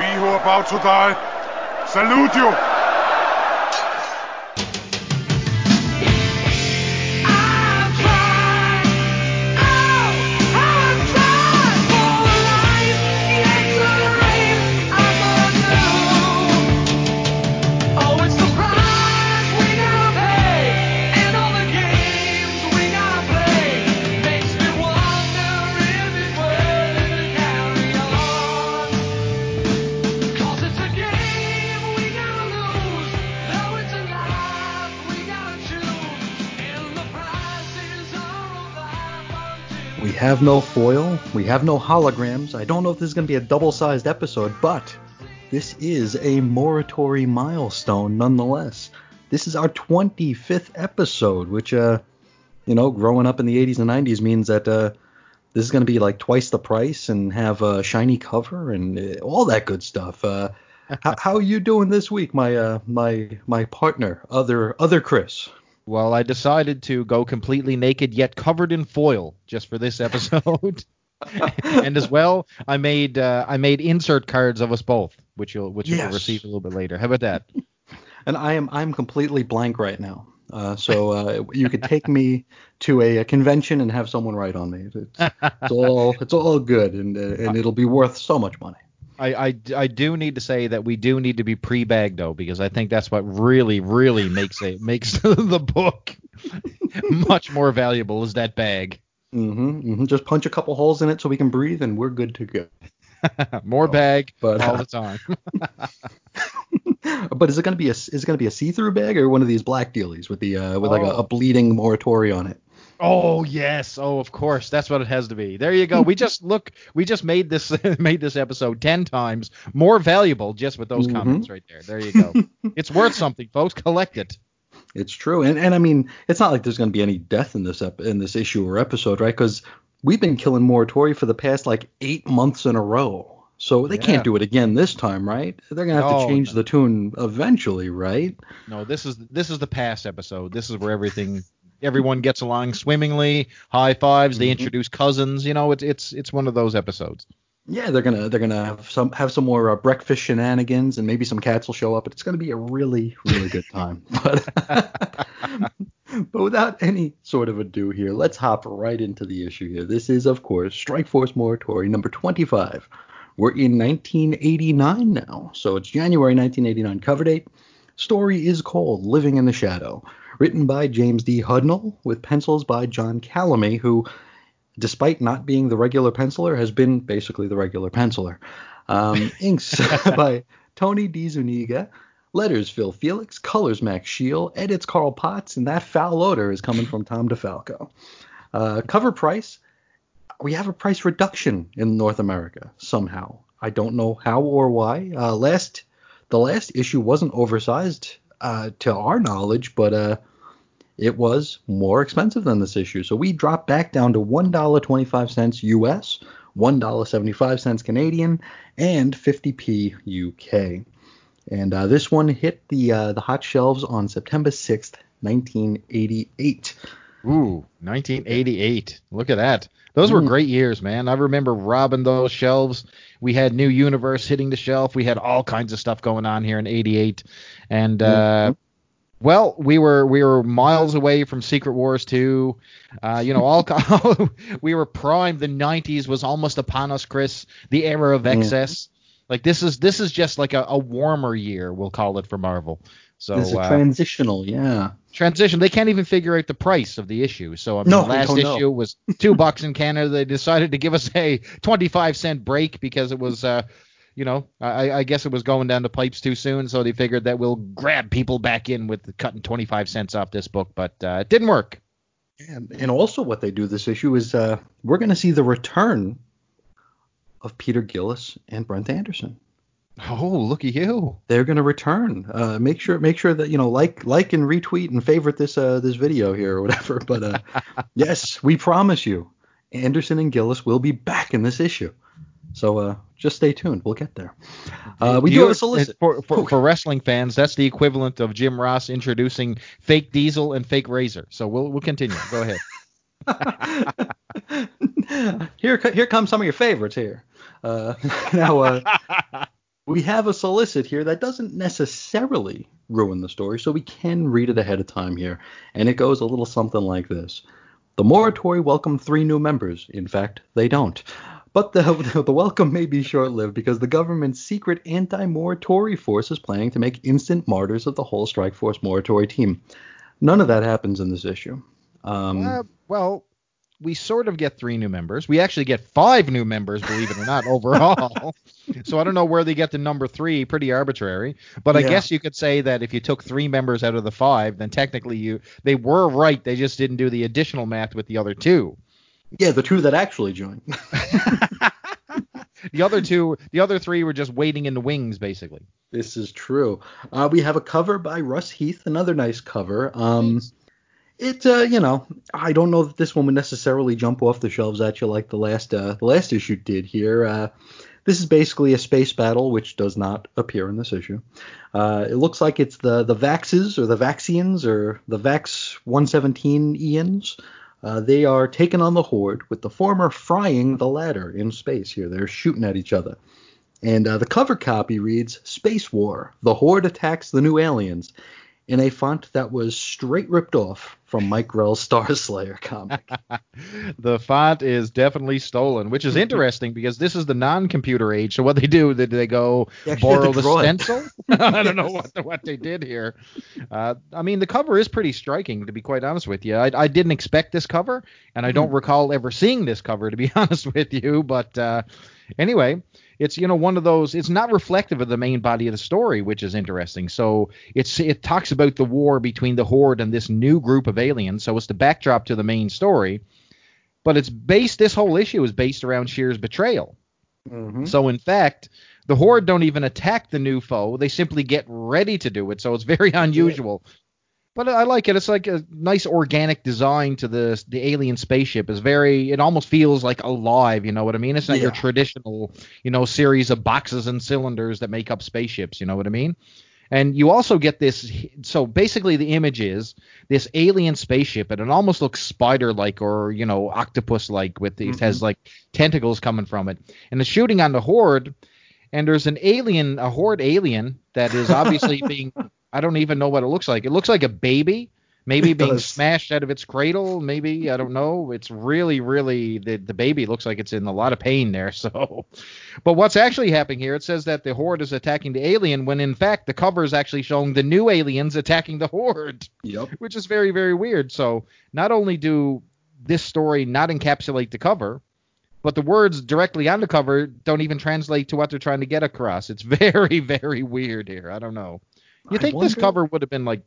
We who are about to die salute you. Have no foil. We have no holograms. I don't know if this is going to be a double sized episode, but this is a moratory milestone nonetheless. This is our 25th episode, which, uh, you know, growing up in the 80s and 90s means that uh, this is going to be like twice the price and have a shiny cover and uh, all that good stuff. Uh, how, how are you doing this week, my uh, my my partner, other other Chris? Well, I decided to go completely naked yet covered in foil just for this episode. and as well, I made uh, I made insert cards of us both, which you'll which Yes. you'll receive a little bit later. How about that? and I am I'm completely blank right now. Uh, so uh, you could take me to a, a convention and have someone write on me. It's, it's all it's all good, and uh, and it'll be worth so much money. I, I, I do need to say that we do need to be pre-bagged though, because I think that's what really really makes it makes the book much more valuable is that bag. hmm hmm Just punch a couple holes in it so we can breathe, and we're good to go. more bag but, all uh, the time. But is it gonna be a is it gonna be a see-through bag or one of these black dealies with the uh, with like a, Oh. a bleeding moratorium on it? Oh yes, oh of course, that's what it has to be. There you go. we just look, we just made this made this episode ten times more valuable just with those Mhm. comments right there. There you go. it's worth something, folks. Collect it. It's true, and and I mean, it's not like there's going to be any death in this ep- in this issue or episode, right? Because we've been killing Morituri for the past like eight months in a row, so they Yeah. can't do it again this time, right? They're gonna have No, to change no. the tune eventually, right? No, this is this is the past episode. This is where everything everyone gets along swimmingly, high fives. They Mhm. introduce cousins. You know, it's it's it's one of those episodes. Yeah, they're gonna they're gonna have some have some more uh, breakfast shenanigans, and maybe some cats will show up. It's gonna be a really really good time. But but without any sort of ado here, let's hop right into the issue here. This is of course Strike Force Morituri number 25. We're in 1989 now, so it's January 1989 cover date. Story is called Living in the Shadow, written by James D. Hudnall with pencils by John Calimee, who despite not being the regular penciler, has been basically the regular penciler. Um, inks by Tony DeZuniga. Letters Phil Felix. Colors Max Scheele. Edits Carl Potts. And that foul odor is coming from Tom DeFalco. Uh, cover price. We have a price reduction in North America somehow. I don't know how or why. Uh, last the last issue wasn't oversized uh, to our knowledge, but uh, it was more expensive than this issue. So we dropped back down to $1.25 US, $1.75 Canadian, and 50p UK. And uh, this one hit the uh, the hot shelves on September 6th, 1988. Ooh, 1988. Look at that. Those were Mm. great years, man. I remember robbing those shelves. We had New Universe hitting the shelf. We had all kinds of stuff going on here in 88. And uh well, we were we were miles away from Secret Wars 2. Uh, you know, all we were primed. The 90s was almost upon us, Chris. The era of excess. Like this is this is just like a, a warmer year, we'll call it for Marvel. So this is uh, transitional, yeah. transition. They can't even figure out the price of the issue. So I mean, No, the last know. issue was two bucks in Canada. They decided to give us a twenty-five cent break because it was, uh, you know, I, I guess it was going down the pipes too soon. So they figured that we'll grab people back in with cutting twenty-five cents off this book, but uh, it didn't work. And, and also, what they do this issue is uh, we're going to see the return of Peter Gillis and Brent Anderson. Oh, looky you! They're going to return. Uh, make sure make sure that you know like like and retweet and favorite this uh, this video here or whatever. But uh, yes, we promise you, Anderson and Gillis will be back in this issue. So uh, just stay tuned. We'll get there. Uh, we do You- have a solicit. for, for, for wrestling fans. That's the equivalent of Jim Ross introducing fake Diesel and fake Razor. So we'll we'll continue. Go ahead. here, here come some of your favorites here. Uh, now, uh, we have a solicit here that doesn't necessarily ruin the story, so we can read it ahead of time here. And it goes a little something like this. The Morituri welcome three new members. In fact, they don't. But the, the welcome may be short lived because the government's secret anti Morituri force is planning to make instant martyrs of the whole Strike Force Morituri team. None of that happens in this issue. Um, Uh, well, we sort of get three new members. We actually get five new members, believe it or not, overall. so I don't know where they get the number three. Pretty arbitrary. But I Yeah. guess you could say that if you took three members out of the five, then technically you they were right. They just didn't do the additional math with the other two. Yeah, the two that actually joined. The other two, the other three were just waiting in the wings, basically. This is true. Uh, we have a cover by Russ Heath, another nice cover. Um, it, uh, you know, I don't know that this one would necessarily jump off the shelves at you like the last, uh, the last issue did here. Uh, this is basically a space battle, which does not appear in this issue. Uh, it looks like it's the the Vaxes or the Vaxians or the Vax 117 Ians. Uh, they are taken on the Horde, with the former frying the latter in space. Here, they're shooting at each other. And uh, the cover copy reads Space War The Horde attacks the new aliens in a font that was straight ripped off from Mike Grell's Starslayer comic. the font is definitely stolen, which is interesting because this is the non-computer age. So what they do, did they go They borrow the stencil? I don't know what what they did here. Uh, I mean, the cover is pretty striking, to be quite honest with you. I, I didn't expect this cover, and I Hmm. don't recall ever seeing this cover, to be honest with you. But uh, anyway, it's you know one of those. It's not reflective of the main body of the story, which is interesting. So it's it talks about the war between the Horde and this new group of aliens. So it's the backdrop to the main story. But it's based. This whole issue is based around Shear's betrayal. Mhm. So in fact, the Horde don't even attack the new foe; they simply get ready to do it. So it's very unusual. But I like it. It's like a nice organic design to the the alien spaceship. It's very. It almost feels like alive. You know what I mean? It's not your traditional, you know, series of boxes and cylinders that make up spaceships. You know what I mean? And you also get this. So basically, the image is this alien spaceship, and it almost looks spider-like or you know octopus-like with the, it has mm-hmm. like tentacles coming from it, and it's shooting on the horde. And there's an alien, a horde alien that is obviously being. I don't even know what it looks like. It looks like a baby, maybe It being does. smashed out of its cradle. Maybe I don't know. It's really, really the the baby looks like it's in a lot of pain there. So, but what's actually happening here? It says that the horde is attacking the alien, when in fact the cover is actually showing the new aliens attacking the horde, Yep. which is very, very weird. So, not only do this story not encapsulate the cover, but the words directly on the cover don't even translate to what they're trying to get across. It's very, very weird here. I don't know. You think this cover would have been like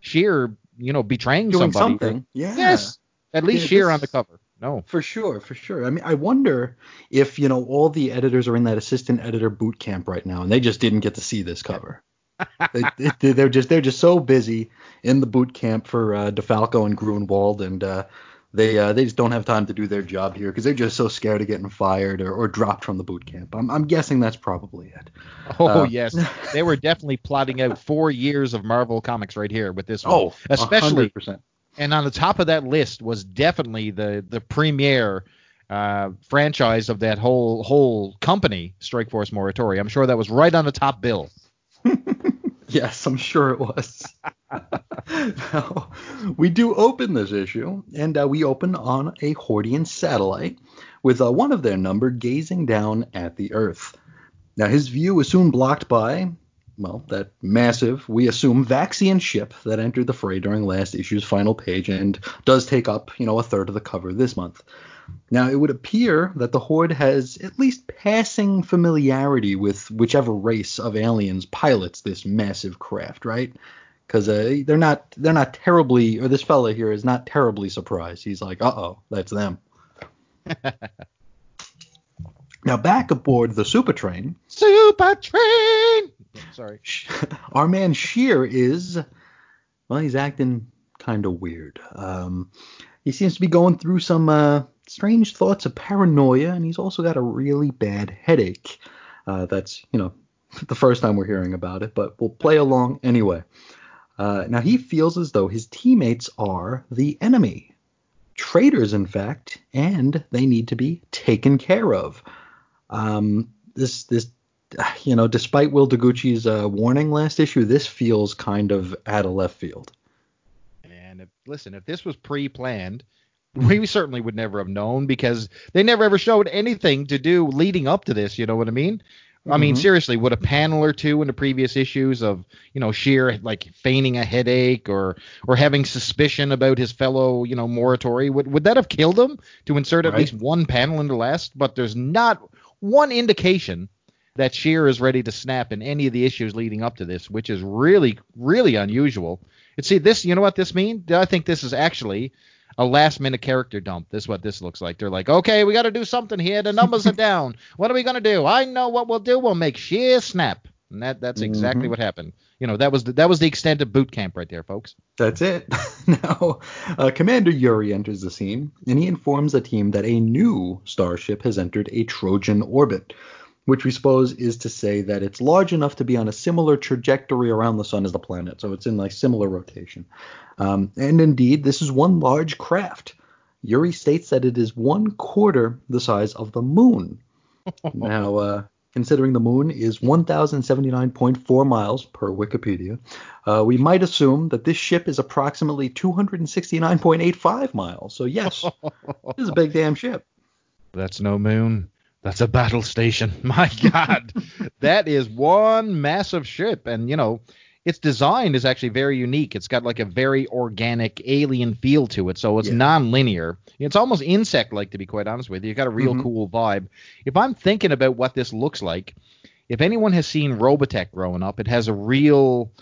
sheer, you know, betraying Doing somebody? something. Yeah. Yes. At least Yeah, sheer this- on the cover. No. For sure, for sure. I mean, I wonder if you know all the editors are in that assistant editor boot camp right now, and they just didn't get to see this cover. they, they're just they're just so busy in the boot camp for uh, DeFalco and Grunwald, and uh, they uh, they just don't have time to do their job here because they're just so scared of getting fired or, or dropped from the boot camp. I'm, I'm guessing that's probably it. Oh Uh, yes, they were definitely plotting out four years of Marvel comics right here with this one. Oh, especially 100%. and on the top of that list was definitely the the premier uh, franchise of that whole whole company, Strike Force Moratorium. I'm sure that was right on the top bill. Yes, I'm sure it was. now, we do open this issue, and uh, we open on a Hordian satellite with uh, one of their number gazing down at the Earth. Now, his view is soon blocked by, well, that massive, we assume, Vaxian ship that entered the fray during last issue's final page and does take up, you know, a third of the cover this month. Now, it would appear that the Horde has at least passing familiarity with whichever race of aliens pilots this massive craft, right? Because uh, they're not they're not terribly, or this fella here is not terribly surprised. He's like, uh oh, that's them. now, back aboard the super train, Super Train. Sorry. our man Sheer is, well, he's acting kind of weird. Um, he seems to be going through some uh, strange thoughts of paranoia, and he's also got a really bad headache. Uh, that's, you know, the first time we're hearing about it, but we'll play along anyway. Uh, now, he feels as though his teammates are the enemy. Traitors, in fact, and they need to be taken care of. Um, this this you know, despite Will Taguchi's uh, warning last issue, this feels kind of out of left field. And if, listen, if this was pre-planned, we certainly would never have known because they never ever showed anything to do leading up to this. You know what I mean? I mean, Mhm. seriously, would a panel or two in the previous issues of you know sheer like feigning a headache or or having suspicion about his fellow you know Morituri would would that have killed him to insert at Right. least one panel in the last? But there's not one indication that Sheer is ready to snap in any of the issues leading up to this, which is really really unusual. And see this, you know what this means? I think this is actually a last minute character dump. This is what this looks like. They're like, okay, we got to do something here. The numbers are down. What are we gonna do? I know what we'll do. We'll make sheer snap. And that that's exactly Mhm. what happened. You know, that was the, that was the extent of boot camp right there, folks. That's it. now, uh, Commander Yuri enters the scene, and he informs the team that a new starship has entered a Trojan orbit, which we suppose is to say that it's large enough to be on a similar trajectory around the sun as the planet, so it's in like similar rotation. Um, and indeed, this is one large craft. Yuri states that it is one quarter the size of the moon. now, uh, considering the moon is 1,079.4 miles per Wikipedia, uh, we might assume that this ship is approximately 269.85 miles. So yes, this is a big damn ship. That's no moon. That's a battle station. My God, that is one massive ship, and you know, its design is actually very unique. It's got like a very organic alien feel to it, so it's Yeah. non-linear. It's almost insect-like, to be quite honest with you. You got a real Mhm. cool vibe. If I'm thinking about what this looks like, if anyone has seen Robotech growing up, it has a real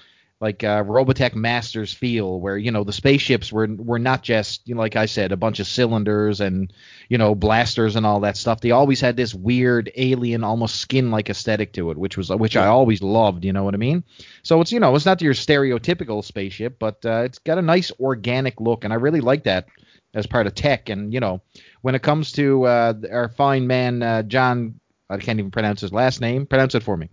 like uh, Robotech Masters feel, where you know the spaceships were were not just you know like I said a bunch of cylinders and you know blasters and all that stuff. They always had this weird alien, almost skin like aesthetic to it, which was which I always loved. You know what I mean? So it's you know it's not your stereotypical spaceship, but uh, it's got a nice organic look, and I really like that as part of tech. And you know when it comes to uh, our fine man uh, John, I can't even pronounce his last name. Pronounce it for me.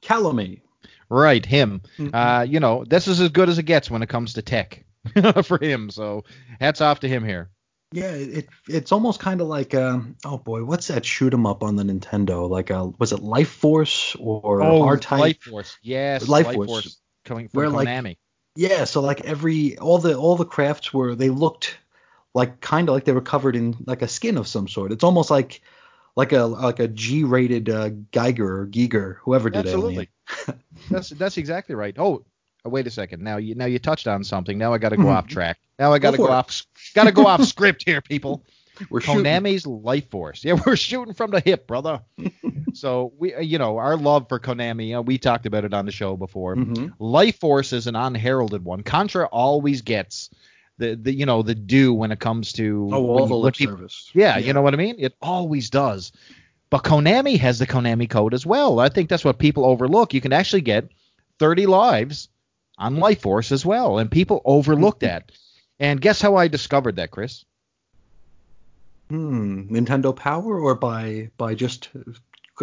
Calimee. Right, him. Mhm. Uh, you know, this is as good as it gets when it comes to tech for him. So hats off to him here. Yeah, it it's almost kind of like um oh boy, what's that shoot 'em up on the Nintendo? Like uh was it Life Force or R Type? Oh, Life Force. Yes, Life Life, Force. Force. coming from Where, like, Yeah, so like every all the all the crafts were they looked like kind of like they were covered in like a skin of some sort. It's almost like like a like a G-rated uh, Geiger or Giger, whoever did it. Absolutely. that's that's exactly right. Oh, uh, wait a second. Now you now you touched on something. Now I got to go off track. Now I got to Go go, off. Got to go off script here, people. We're shooting. Konami's Life Force. Yeah, we're shooting from the hip, brother. so we, uh, you know, our love for Konami. Uh, we talked about it on the show before. Mhm. Life Force is an unheralded one. Contra always gets the, the you know the due when it comes to Oh, all the lip people- service. yeah, you know what I mean? It always does. But Konami has the Konami code as well. I think that's what people overlook. You can actually get 30 lives on Life Force as well, and people overlook that. And guess how I discovered that, Chris? Hmm. Nintendo Power or by by just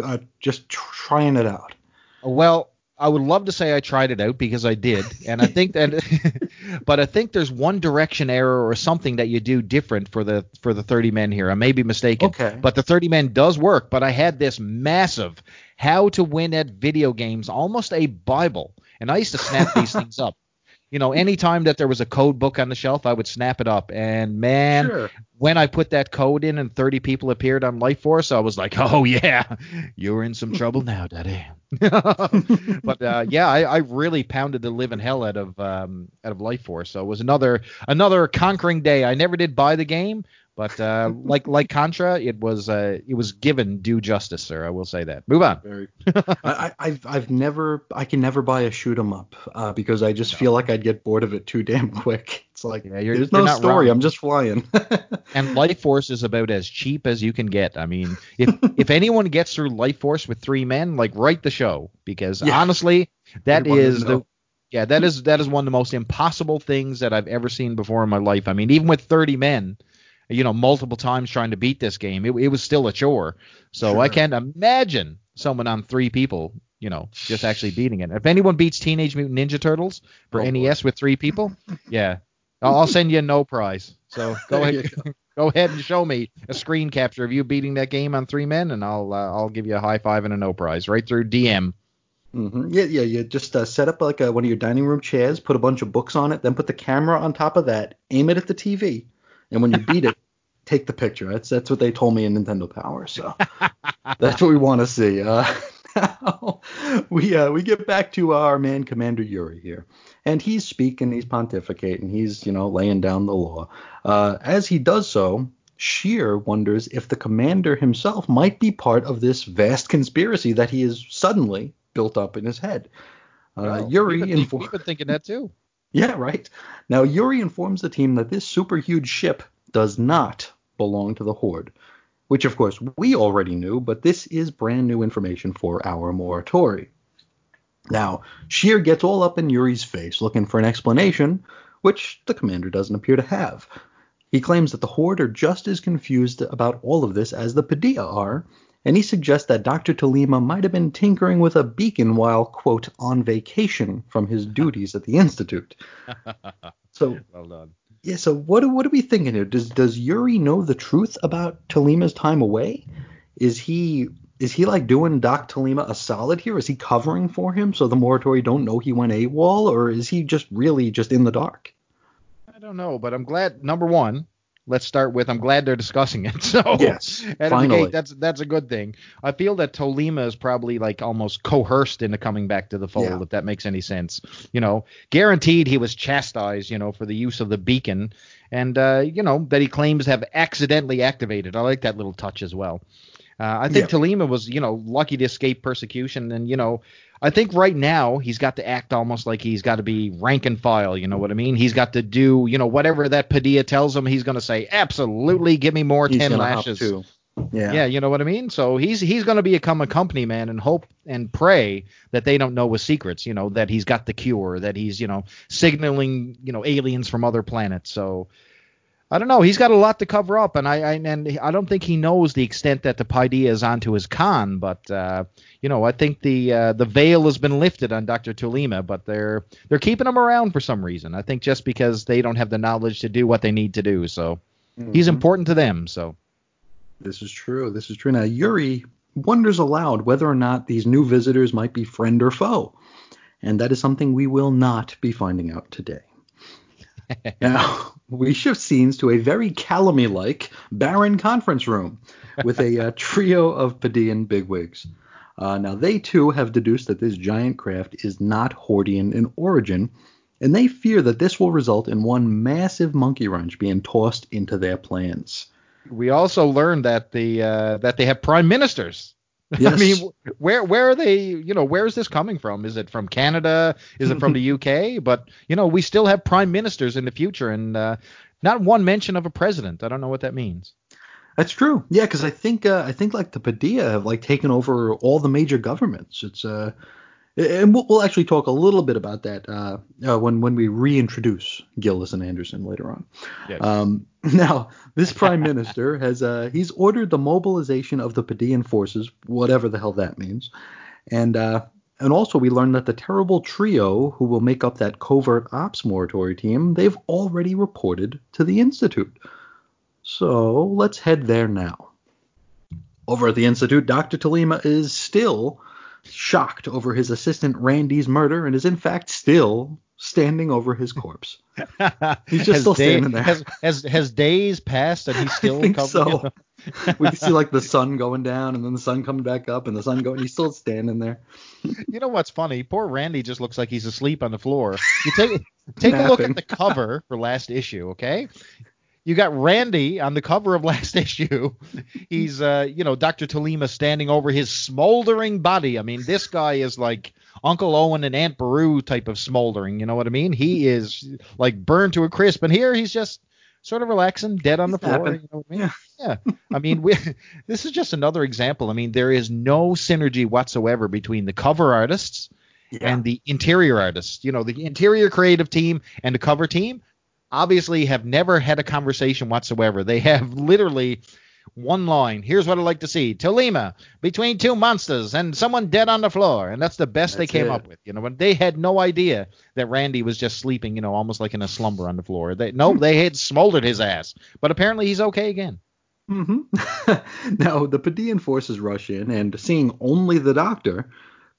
uh, just trying it out. Well, I would love to say I tried it out because I did, and I think that, but I think there's one direction error or something that you do different for the for the 30 men here. I may be mistaken, Okay. but the 30 men does work. But I had this massive how to win at video games, almost a bible, and I used to snap these things up. You know, anytime that there was a code book on the shelf, I would snap it up, and man, Sure. when I put that code in and 30 people appeared on Life Force, I was like, oh yeah, you're in some trouble now, Daddy. but uh, yeah, I, I really pounded the living hell out of um, out of Life Force. So it was another another conquering day. I never did buy the game, but uh, like like Contra, it was uh, it was given due justice, sir. I will say that. Move on. Very. I, I- I've I've never I can never buy a shoot 'em up uh, because I just feel like I'd get bored of it too damn quick. It's like Yeah, you're- there's no not story. wrong. I'm just flying. And Life Force is about as cheap as you can get. I mean, if if anyone gets through Life Force with three men, like write the show because Yeah. honestly, that is the yeah that is that is one of the most impossible things that I've ever seen before in my life. I mean, even with 30 men, you know, multiple times trying to beat this game, it, it was still a chore. So I can't imagine someone on three people, you know, just actually beating it. If anyone beats Teenage Mutant Ninja Turtles for Oh, boy. NES with three people, yeah, I'll, send you a no prize. So go ahead. you Go ahead and show me a screen capture of you beating that game on three men, and I'll uh, I'll give you a high five and a no prize right through DM. Mm-hmm. Yeah, yeah, yeah. Just uh, set up like a, one of your dining room chairs, put a bunch of books on it, then put the camera on top of that, aim it at the TV, and when you beat it, take the picture. That's that's what they told me in Nintendo Power. So that's what we want to see. Uh, now we uh, we get back to our man Commander Yuri here, and he's speaking, he's pontificating, he's you know laying down the law. Uh, as he does so, Sheer wonders if the commander himself might be part of this vast conspiracy that he is suddenly built up in his head. Uh, Yuri we've been, info- we've been thinking that too. Yeah, right. Now, Yuri informs the team that this super huge ship does not belong to the Horde, which of course we already knew, but this is brand new information for our Morituri. Now, Sheer gets all up in Yuri's face looking for an explanation, which the commander doesn't appear to have. He claims that the Horde are just as confused about all of this as the Paideia are, and he suggests that Dr. Tolima might have been tinkering with a beacon while, quote, on vacation from his duties at the Institute. So, Well done. yeah, so what, are- what are we thinking here? Does, does Yuri know the truth about Tolima's time away? Is he is he like doing Doc Tolima a solid here? Is he covering for him so the Morituri don't know he went AWOL, or is he just really just in the dark? I don't know, but I'm glad. Number one, let's start with I'm glad they're discussing it. So Yes, finally. gate, that's that's a good thing. I feel that Tolima is probably like almost coerced into coming back to the fold, Yeah. if that makes any sense. You know, guaranteed he was chastised, you know, for the use of the beacon, and uh, you know that he claims have accidentally activated. I like that little touch as well. Uh, I think Yeah. Tolima was, you know, lucky to escape persecution, and you know, I think right now he's got to act almost like he's got to be rank and file. You know what I mean? He's got to do, you know, whatever that Paideia tells him. He's going to say, absolutely, give me more He's ten lashes. too. Yeah. Yeah, you know what I mean. So he's he's going to become a company man and hope and pray that they don't know his secrets. You know that he's got the cure, that he's you know signaling you know aliens from other planets. So I don't know. He's got a lot to cover up, and I, I and I don't think he knows the extent that the Paideia is onto his con. But uh, you know, I think the uh, the veil has been lifted on Doctor Tolima, but they're they're keeping him around for some reason. I think just because they don't have the knowledge to do what they need to do. So he's Mhm. important to them. So This is true. This is true. Now, Yuri wonders aloud whether or not these new visitors might be friend or foe. And that is something we will not be finding out today. now, we shift scenes to a very Calimee like barren conference room with a uh, trio of Paideian bigwigs. Uh, now, they too have deduced that this giant craft is not Hordian in origin, and they fear that this will result in one massive monkey wrench being tossed into their plans. we also learned that the uh, that they have prime ministers. I mean, where where are they? You know, where is this coming from? Is it from Canada? Is it from the UK? But you know, we still have prime ministers in the future, and uh, not one mention of a president. I don't know what that means. That's true. Yeah, because I think uh, I think like the Paideia have like taken over all the major governments. It's uh, and we'll, we'll actually talk a little bit about that uh, uh, when when we reintroduce Gillis and Anderson later on. Yes. Um, now, this prime minister has uh, he's ordered the mobilization of the Paideian forces, whatever the hell that means, and uh, and also we learned that the terrible trio who will make up that covert ops Morituri team, they've already reported to the institute. So let's head there now. Over at the institute, Dr. Tolima is still shocked over his assistant Randy's murder and is in fact still standing over his corpse. He's just still day- standing there. Has, has has days passed and he's still I think so. we can see like the sun going down and then the sun coming back up and the sun going. He's still standing there. You know what's funny? Poor Randy just looks like he's asleep on the floor. You take take a look at the cover for last issue, okay? You got Randy on the cover of last issue. He's uh, you know, Dr. Tolima standing over his smoldering body. I mean, this guy is like Uncle Owen and Aunt Beru type of smoldering, you know what I mean? He is like burned to a crisp and here he's just sort of relaxing, dead on the floor. You know what I mean? Yeah. I mean, we, this is just another example. I mean, there is no synergy whatsoever between the cover artists and the interior artists. You know, the interior creative team and the cover team obviously have never had a conversation whatsoever. They have literally one line. Here's what I'd like to see: Tolima between two monsters and someone dead on the floor, and that's the best That's they came it. up with. You know, when they had no idea that Randy was just sleeping, you know, almost like in a slumber on the floor. They no, they had smoldered his ass, but apparently he's okay again. hmm now, the Paideian forces rush in and, seeing only the doctor,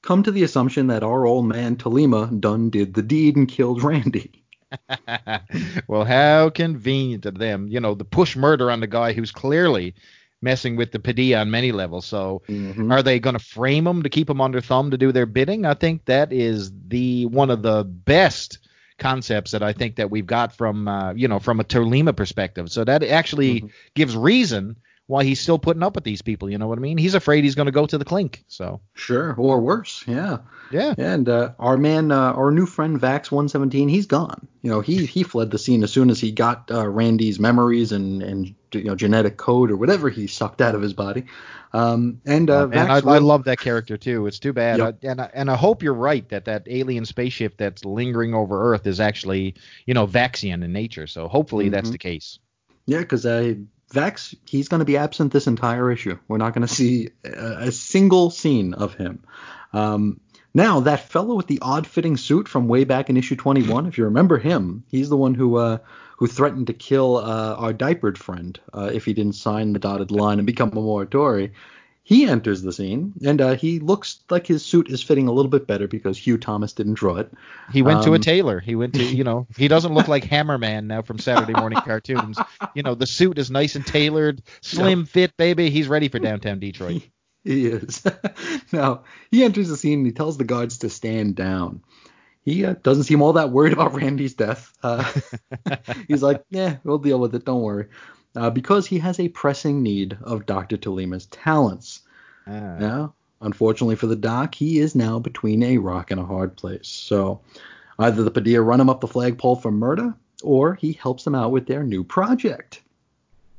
come to the assumption that our old man Tolima done did the deed and killed Randy. well, how convenient of them. You know, the push murder on the guy who's clearly messing with the Paideia on many levels. So Mhm. are they going to frame him to keep him under thumb to do their bidding? I think that is the one of the best concepts that I think that we've got from uh, you know from a Tolima perspective. So that actually Mhm. gives reason why he's still putting up with these people. You know what I mean? He's afraid he's going to go to the clink. So Sure, or worse, yeah. yeah. And uh, our man, uh, our new friend Vax 117, he's gone. You know, he he fled the scene as soon as he got uh, Randy's memories and and you know genetic code or whatever he sucked out of his body. Um, and uh, Oh, man, I, I love that character too. It's too bad, Yep. I, and I, and I hope you're right that that alien spaceship that's lingering over Earth is actually you know Vaxian in nature. So hopefully that's Mhm. the case. Yeah, because uh, Vax, he's going to be absent this entire issue. We're not going to see a, a single scene of him. Um, now, that fellow with the odd-fitting suit from way back in issue 21, if you remember him, he's the one who uh, who threatened to kill uh, our diapered friend uh, if he didn't sign the dotted line and become a Morituri. He enters the scene, and uh, he looks like his suit is fitting a little bit better because Hugh Thomas didn't draw it. He went to a Um, tailor. He went to you know he doesn't look like Hammerman now from Saturday morning cartoons. You know the suit is nice and tailored, slim fit, baby. He's ready for downtown Detroit. He is. now, he enters the scene and he tells the guards to stand down. He uh, doesn't seem all that worried about Randy's death. Uh, he's like, yeah, we'll deal with it. Don't worry. Uh, because he has a pressing need of Dr. Tolima's talents. Ah. Now, unfortunately for the doc, he is now between a rock and a hard place. So either the Paideia run him up the flagpole for murder, or he helps them out with their new project.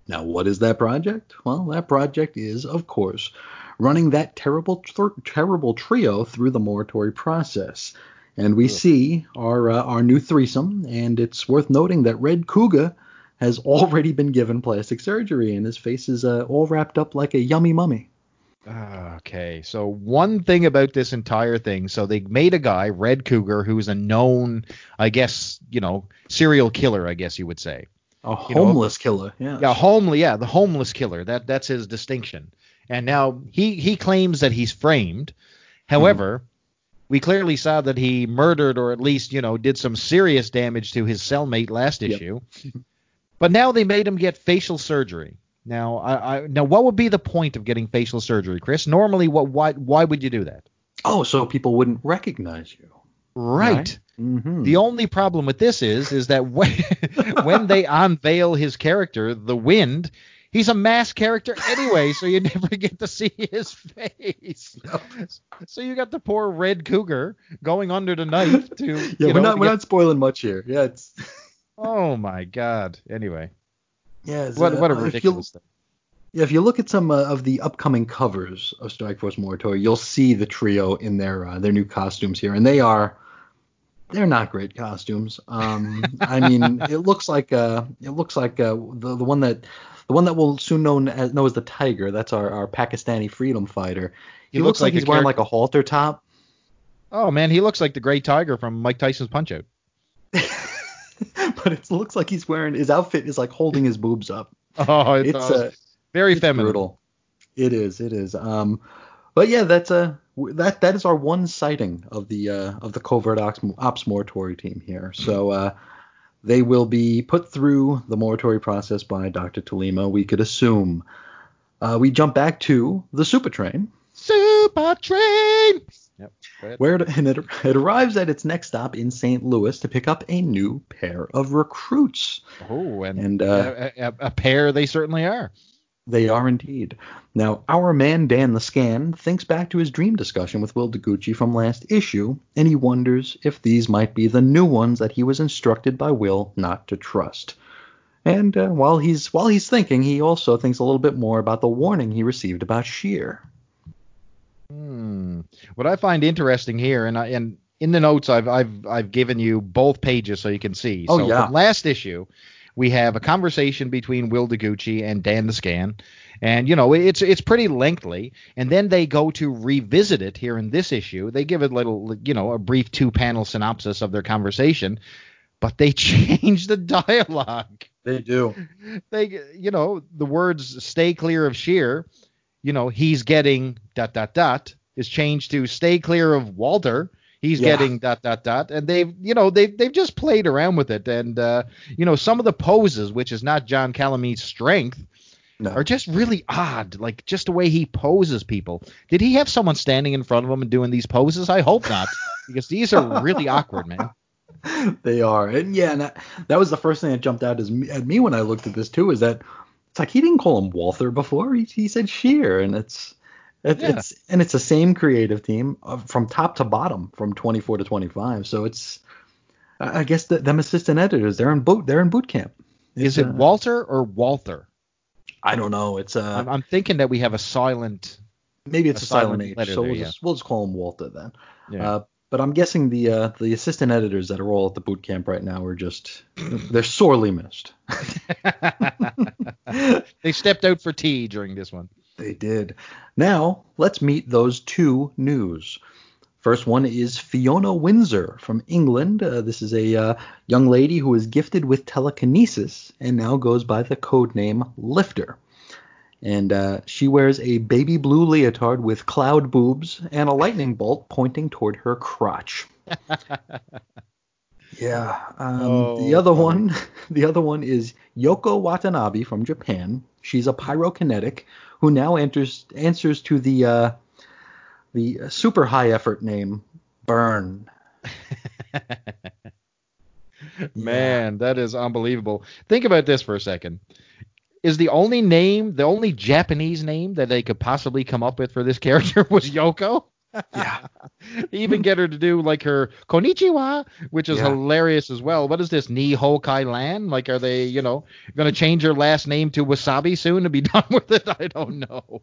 Now, what is that project? Well, that project is, of course, running that terrible, terrible trio through the Morituri process. And we Ugh. see our uh, our new threesome, and it's worth noting that Red Cougar has already been given plastic surgery, and his face is uh, all wrapped up like a yummy mummy. Okay, so one thing about this entire thing, so they made a guy, Red Cougar, who's a known, I guess, you know, serial killer, I guess you would say. A You know, homeless killer, yeah. Yeah, homely, yeah, the homeless killer. That that's his distinction. And now he he claims that he's framed. However, we clearly saw that he murdered or at least, you know, did some serious damage to his cellmate last Yep. issue. but now they made him get facial surgery. Now, I, I now what would be the point of getting facial surgery, Chris? Normally, what why why would you do that? Oh, so people wouldn't recognize you. Right. Mm-hmm. The only problem with this is is that when, when they unveil his character, the Wind, he's a masked character anyway, so you never get to see his face. So you got the poor red cougar going under the knife to. yeah, we're know, not we're get- not spoiling much here. Yeah, it's Oh my God. Anyway, yeah. What uh, what a ridiculous thing. Yeah, if you look at some uh, of the upcoming covers of Strike Force Moratorium, you'll see the trio in their uh, their new costumes here, and they are they're not great costumes. Um, I mean, it looks like uh, it looks like uh, the the one that the one that will soon known as know as the Tiger. That's our, our Pakistani freedom fighter. He, He looks, looks like, like he's wearing character- like a halter top. Oh man, he looks like the Great Tiger from Mike Tyson's Punch Out. but it looks like he's wearing his outfit is like holding his boobs up. Oh, it It's uh, very it's feminine. brutal. It is. It is. Um, but yeah, that's a that that is our one sighting of the uh, of the covert ops, ops Morituri team here. So uh, they will be put through the Morituri process by Dr. Tolima. We could assume. Uh, we jump back to the super train, Super Train. Where it, and it, it arrives at its next stop in St. Louis to pick up a new pair of recruits. Oh, and, And, uh, a, a, a pair they certainly are. They are indeed. Now, our man Dan the Scan thinks back to his dream discussion with Will Degucci from last issue, and he wonders if these might be the new ones that he was instructed by Will not to trust. And uh, while he's while he's thinking, he also thinks a little bit more about the warning he received about Sheer. Hmm. What I find interesting here, and I, and in the notes I've I've I've given you both pages so you can see. Oh, so yeah. Last issue, we have a conversation between Will Degucci and Dan the Scan, and you know it's it's pretty lengthy. And then they go to revisit it here in this issue. They give a little, you know, a brief two panel synopsis of their conversation, but they change the dialogue. They do. They, you know, the words "stay clear of Scheer," you know, he's getting dot dot dot is changed to "stay clear of Walter." He's Yeah. getting dot dot dot, and they've you know they've they've just played around with it, and uh, you know some of the poses, which is not John Calimee's strength, No. are just really odd. Like just the way he poses people. Did he have someone standing in front of him and doing these poses? I hope not, because these are really awkward, man. they are, and yeah, and that, that was the first thing that jumped out as me, at me when I looked at this too. Is that it's like he didn't call him Walther before. He, he said Sheer, and it's it, Yeah. it's and it's the same creative team uh, from top to bottom, from 24 to 25. So it's I guess the, them assistant editors they're in boot they're in boot camp. Is it uh, Walter or Walther? I don't know. It's uh I'm, I'm thinking that we have a silent. maybe it's a a, silent, silent H, so there, we'll yeah. just we'll just call him Walter then. Yeah. Uh, but I'm guessing the uh, the assistant editors that are all at the boot camp right now are just they're sorely missed. they stepped out for tea during this one. They did. Now let's meet those two news. First one is Fiona Windsor from England. Uh, this is a uh, young lady who is gifted with telekinesis and now goes by the code name Lifter. And uh, she wears a baby blue leotard with cloud boobs and a lightning bolt pointing toward her crotch. yeah. Um, the Oh, other boy. one, the other one is Yoko Watanabe from Japan. She's a pyrokinetic who now enters answers to the uh, the super high effort name Burn. Man, that is unbelievable. Think about this for a second. Is the only name, the only Japanese name that they could possibly come up with for this character was Yoko? Yeah. Even get her to do like her Konichiwa, which is Yeah. hilarious as well. What is this, Ni Hao Kai-Lan? Like, are they, you know, going to change her last name to Wasabi soon to be done with it? I don't know.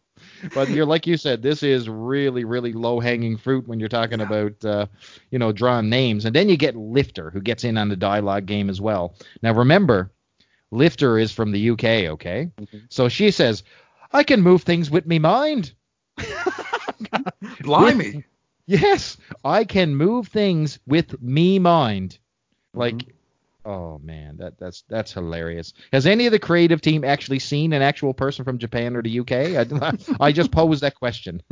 But you're like you said, this is really, really low hanging fruit when you're talking Yeah. about, uh, you know, drawing names. And then you get Lifter, who gets in on the dialogue game as well. Now remember, Lifter is from the UK, okay? Mhm. So she says, I can move things with me mind. Blimey. Yes, I can move things with me mind. Like, Mm-hmm. oh man, that that's that's hilarious. Has any of the creative team actually seen an actual person from Japan or the UK? I, I just posed that question.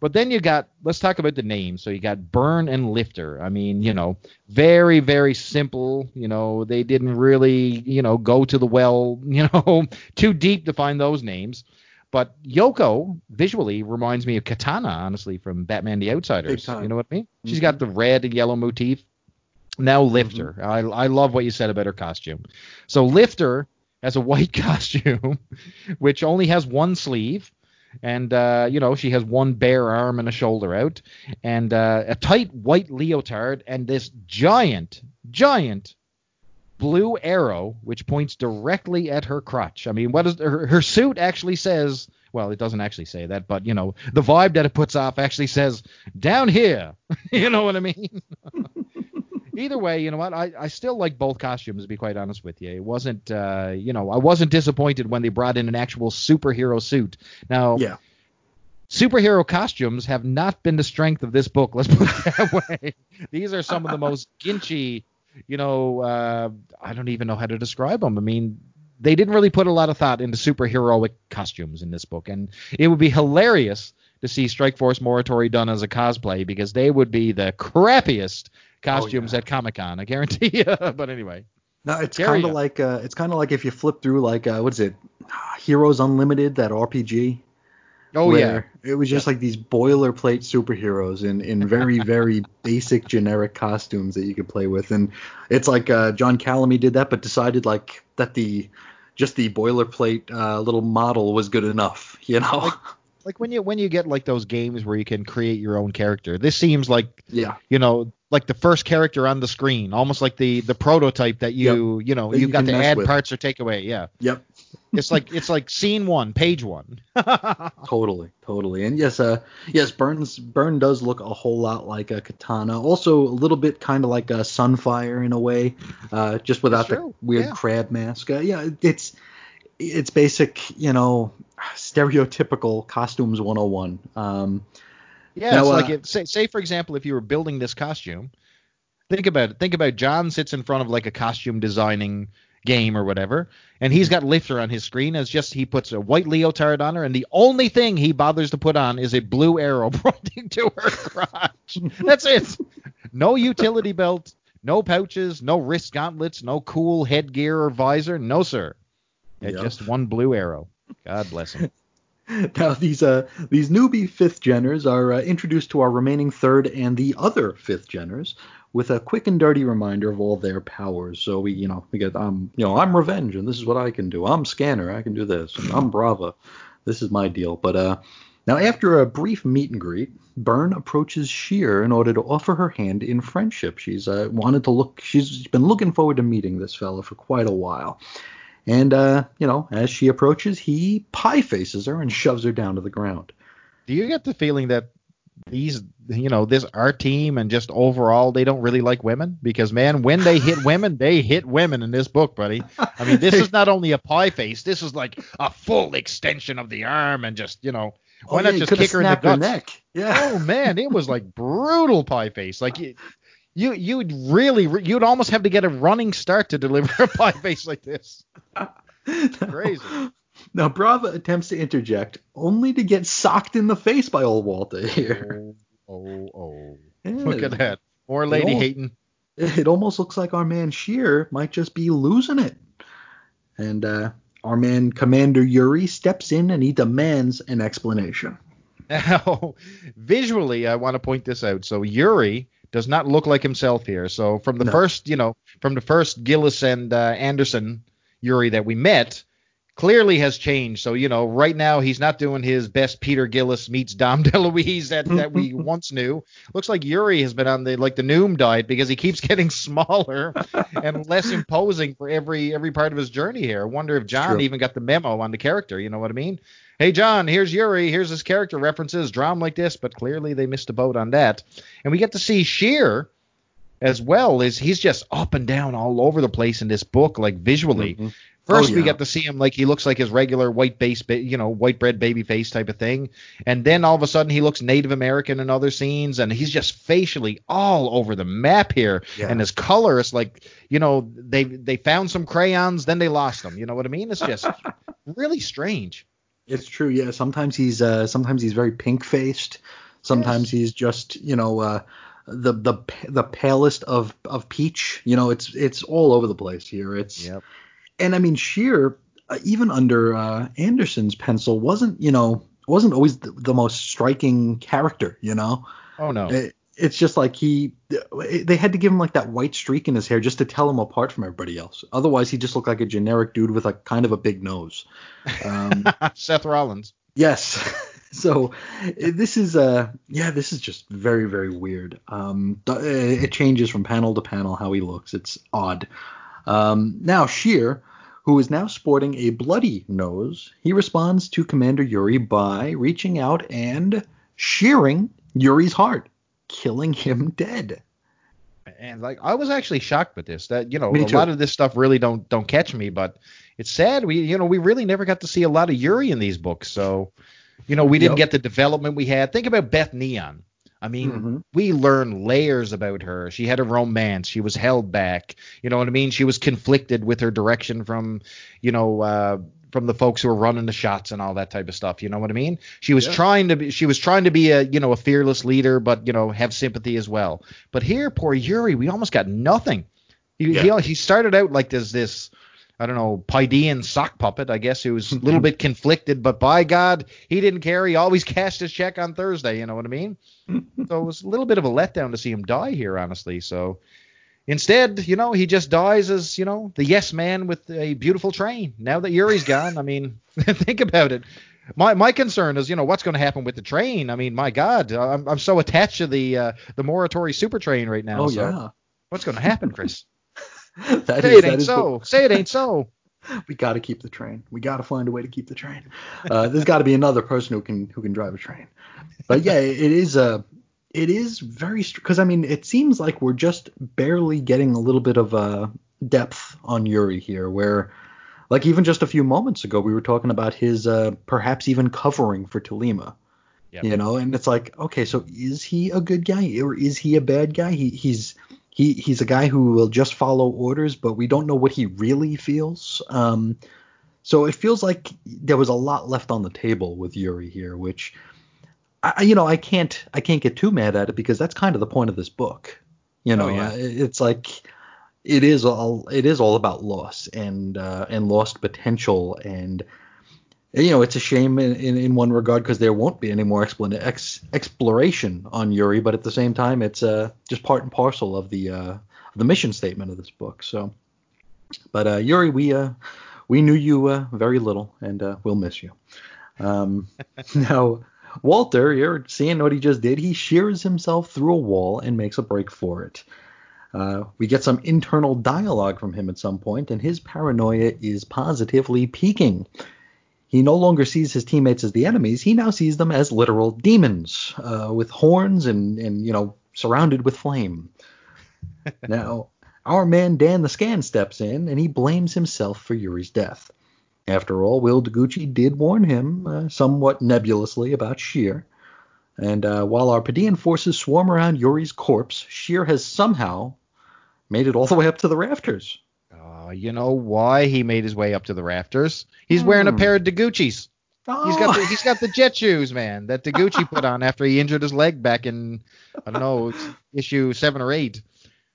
But then you got, let's talk about the names. So you got Burn and Lifter. I mean, you know, very very simple. You know, they didn't really, you know, go to the well, you know, too deep to find those names. But Yoko visually reminds me of Katana, honestly, from Batman the Outsiders. You know what I mean? She's Mhm. got the red and yellow motif. Now Lifter. I, I love what you said about her costume. So Lifter has a white costume, which only has one sleeve. And, uh, you know, she has one bare arm and a shoulder out. And uh, a tight white leotard and this giant, giant blue arrow which points directly at her crotch. I mean, what is her, her suit actually says? Well, it doesn't actually say that, but you know, the vibe that it puts off actually says down here. you know what I mean? Either way, you know what? I, I still like both costumes to be quite honest with you. It wasn't uh, you know, I wasn't disappointed when they brought in an actual superhero suit. Now, Yeah. superhero costumes have not been the strength of this book. Let's put it that way. These are some of the most ginchy, you know, uh, I don't even know how to describe them. I mean, they didn't really put a lot of thought into superheroic costumes in this book, and it would be hilarious to see Strike Force Morituri done as a cosplay because they would be the crappiest costumes yeah. at Comic Con. I guarantee you. but anyway, No, it's kind of like uh, it's kind of like if you flip through like uh, what is it, Heroes Unlimited, that RPG. oh yeah, It was just like these boilerplate superheroes in, in very, very basic generic costumes that you could play with. And it's like uh, John Calimee did that, but decided like that the just the boilerplate uh, little model was good enough, you know? Like- like when you when you get like those games where you can create your own character. This seems like yeah. you know, like the first character on the screen, almost like the the prototype that you you know you, you got to add with. parts or take away. Yeah. Yep. It's like it's like scene one, page one. totally, totally. And yes, uh, yes, Burns Burn does look a whole lot like a katana. Also, a little bit kind of like a Sunfire in a way, uh, just without the weird yeah. crab mask. Uh, yeah, it's it's basic, you know, stereotypical costumes 101. Um, yeah, now, it's uh, like if, say say for example, if you were building this costume, think about it. Think about John sits in front of like a costume designing game or whatever, and he's got Lifter on his screen as just he puts a white leotard on her, and the only thing he bothers to put on is a blue arrow pointing to her crotch. That's it. No utility belt, no pouches, no wrist gauntlets, no cool headgear or visor. No, sir. Yeah, Yep. Just one blue arrow. God bless him. Now these uh these newbie fifth geners are uh, introduced to our remaining third and the other fifth geners with a quick and dirty reminder of all their powers. So we you know we get um you know I'm revenge and this is what I can do. I'm scanner I can do this. And I'm Brava. This is my deal. But uh now after a brief meet and greet, Burn approaches Sheer in order to offer her hand in friendship. She's uh, wanted to look. She's been looking forward to meeting this fella for quite a while. And uh, you know, as she approaches, he pie faces her and shoves her down to the ground. Do you get the feeling that these, you know, this our team and just overall they don't really like women? Because man, when they hit women, they hit women in this book, buddy. I mean, this is not only a pie face, this is like a full extension of the arm and just, you know, why Oh, not yeah, just kick her in the snapped her neck. Yeah. Oh man, it was like brutal pie face. Like you, you you'd really you'd almost have to get a running start to deliver a pie face like this. Crazy. Now Brava attempts to interject, only to get socked in the face by old Walter here. Oh, oh, oh. Yeah, Look at that. More lady hating. It almost looks like our man Sheer might just be losing it. And uh, our man Commander Yuri steps in and he demands an explanation. Now, visually, I want to point this out. So Yuri does not look like himself here. So from the No. first, you know, from the first Gillis and uh, Anderson Yuri that we met, clearly has changed. So you know, right now he's not doing his best Peter Gillis meets Dom DeLuise that that we once knew. Looks like Yuri has been on the like the Noom diet because he keeps getting smaller and less imposing for every every part of his journey here. I wonder if John even got the memo on the character. You know what I mean? Hey John, here's Yuri. Here's his character references. Him like this, but clearly they missed a boat on that. And we get to see Sheer as well. Is he's just up and down all over the place in this book, like visually. Mhm. First, Oh, we get to see him like he looks like his regular white base, ba- you know, white bread baby face type of thing, and then all of a sudden he looks Native American in other scenes, and he's just facially all over the map here. Yeah. And his color is like, you know, they they found some crayons, then they lost them. You know what I mean? It's just really strange. It's true, yeah. Sometimes he's uh, sometimes he's very pink faced. Sometimes he's just you know uh, the the the palest of of peach. You know, it's it's all over the place here. It's Yep. and I mean Sheer, uh, even under uh, Anderson's pencil, wasn't you know wasn't always the, the most striking character. You know, Oh no. It- it's just like he they had to give him like that white streak in his hair just to tell him apart from everybody else. Otherwise, he just looked like a generic dude with a kind of a big nose. Um, Seth Rollins. Yes. So this is uh yeah this is just very very weird. Um, it changes from panel to panel how he looks. It's odd. Um, now Sheer, who is now sporting a bloody nose, he responds to Commander Yuri by reaching out and shearing Yuri's heart, killing him dead. and like I was actually shocked with this. That you know a lot of this stuff really don't don't catch me, but it's sad. We you know we really never got to see a lot of Yuri in these books. So you know we didn't Yep. get the development we had. Think about Beth Neon. I mean, Mhm. we learned layers about her. She had a romance. She was held back. You know what I mean? She was conflicted with her direction from, you know, uh, from the folks who were running the shots and all that type of stuff. You know what I mean? She was Yeah. trying to be. She was trying to be a, you know, a fearless leader, but you know, have sympathy as well. But here, poor Yuri, we almost got nothing. He, Yeah. he, he started out like this this. I don't know, Paideian sock puppet, I guess, who was a little bit conflicted, but by God, he didn't care. He always cashed his check on Thursday, you know what I mean? so it was a little bit of a letdown to see him die here, honestly. So instead, you know, he just dies as, you know, the yes man with a beautiful train. Now that Yuri's gone, I mean, think about it. My my concern is, you know, what's going to happen with the train? I mean, my God, I'm I'm so attached to the uh, the Morituri Super Train right now. Oh so yeah. What's going to happen, Chris? that Say is- it ain't so. Say it ain't so. we got to keep the train. We got to find a way to keep the train. Uh, there's got to be another person who can who can drive a train. But yeah, it is a it is very because I mean it seems like we're just barely getting a little bit of uh, depth on Yuri here, where like even just a few moments ago we were talking about his uh, perhaps even covering for Tolima. Yep. You know, and it's like, okay, so is he a good guy or is he a bad guy? He he's he he's a guy who will just follow orders, but we don't know what he really feels. Um, so it feels like there was a lot left on the table with Yuri here, which I, you know, I can't I can't get too mad at it because that's kind of the point of this book. You know, oh, yeah. it's like it is all it is all about loss and uh, and lost potential and you know it's a shame in, in, in one regard because there won't be any more explan- ex- exploration on Yuri, but at the same time it's uh, just part and parcel of the uh, the mission statement of this book. So, but uh, Yuri, we uh, we knew you uh, very little and uh, we'll miss you. Um, now Walter, you're seeing what he just did. He shears himself through a wall and makes a break for it. Uh, we get some internal dialogue from him at some point, and his paranoia is positively peaking. He no longer sees his teammates as the enemies. He now sees them as literal demons uh, with horns and, and, you know, surrounded with flame. now, our man Dan the Scan steps in, and he blames himself for Yuri's death. After all, Will Taguchi did warn him, uh, somewhat nebulously, about Sheer. And uh, while our Paideian forces swarm around Yuri's corpse, Sheer has somehow made it all the way up to the rafters. Uh, you know why he made his way up to the rafters? He's wearing a hmm. pair of Taguchis. Oh. He's got the, he's got the jet shoes, man, that Taguchi put on after he injured his leg back in I don't know issue seven or eight.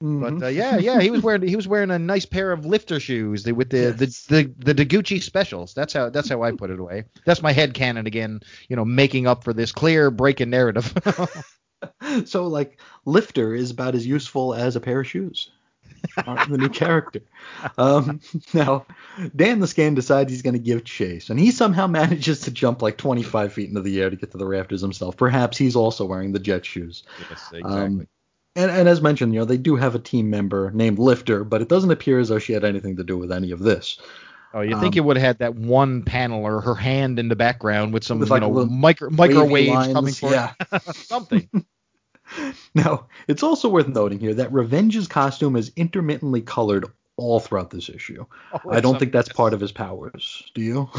Mm-hmm. But uh, yeah, yeah, he was wearing he was wearing a nice pair of lifter shoes with the yes. the, the the Taguchi specials. That's how that's how I put it away. That's my head canon again. You know, making up for this clear break in narrative. so like lifter is about as useful as a pair of shoes. the new character. Um, now, Dan the Scan decides he's going to give chase, and he somehow manages to jump like 25 feet into the air to get to the rafters himself. Perhaps he's also wearing the jet shoes. Yes, exactly. Um, and, and as mentioned, you know, they do have a team member named Lifter, but it doesn't appear as though she had anything to do with any of this. Oh, you think um, it would have had that one panel or her hand in the background with some with like you know micro, microwaves lines, coming for yeah. something. now, it's also worth noting here that Revenge's costume is intermittently colored all throughout this issue. Oh, I don't think that's mess. part of his powers. Do you?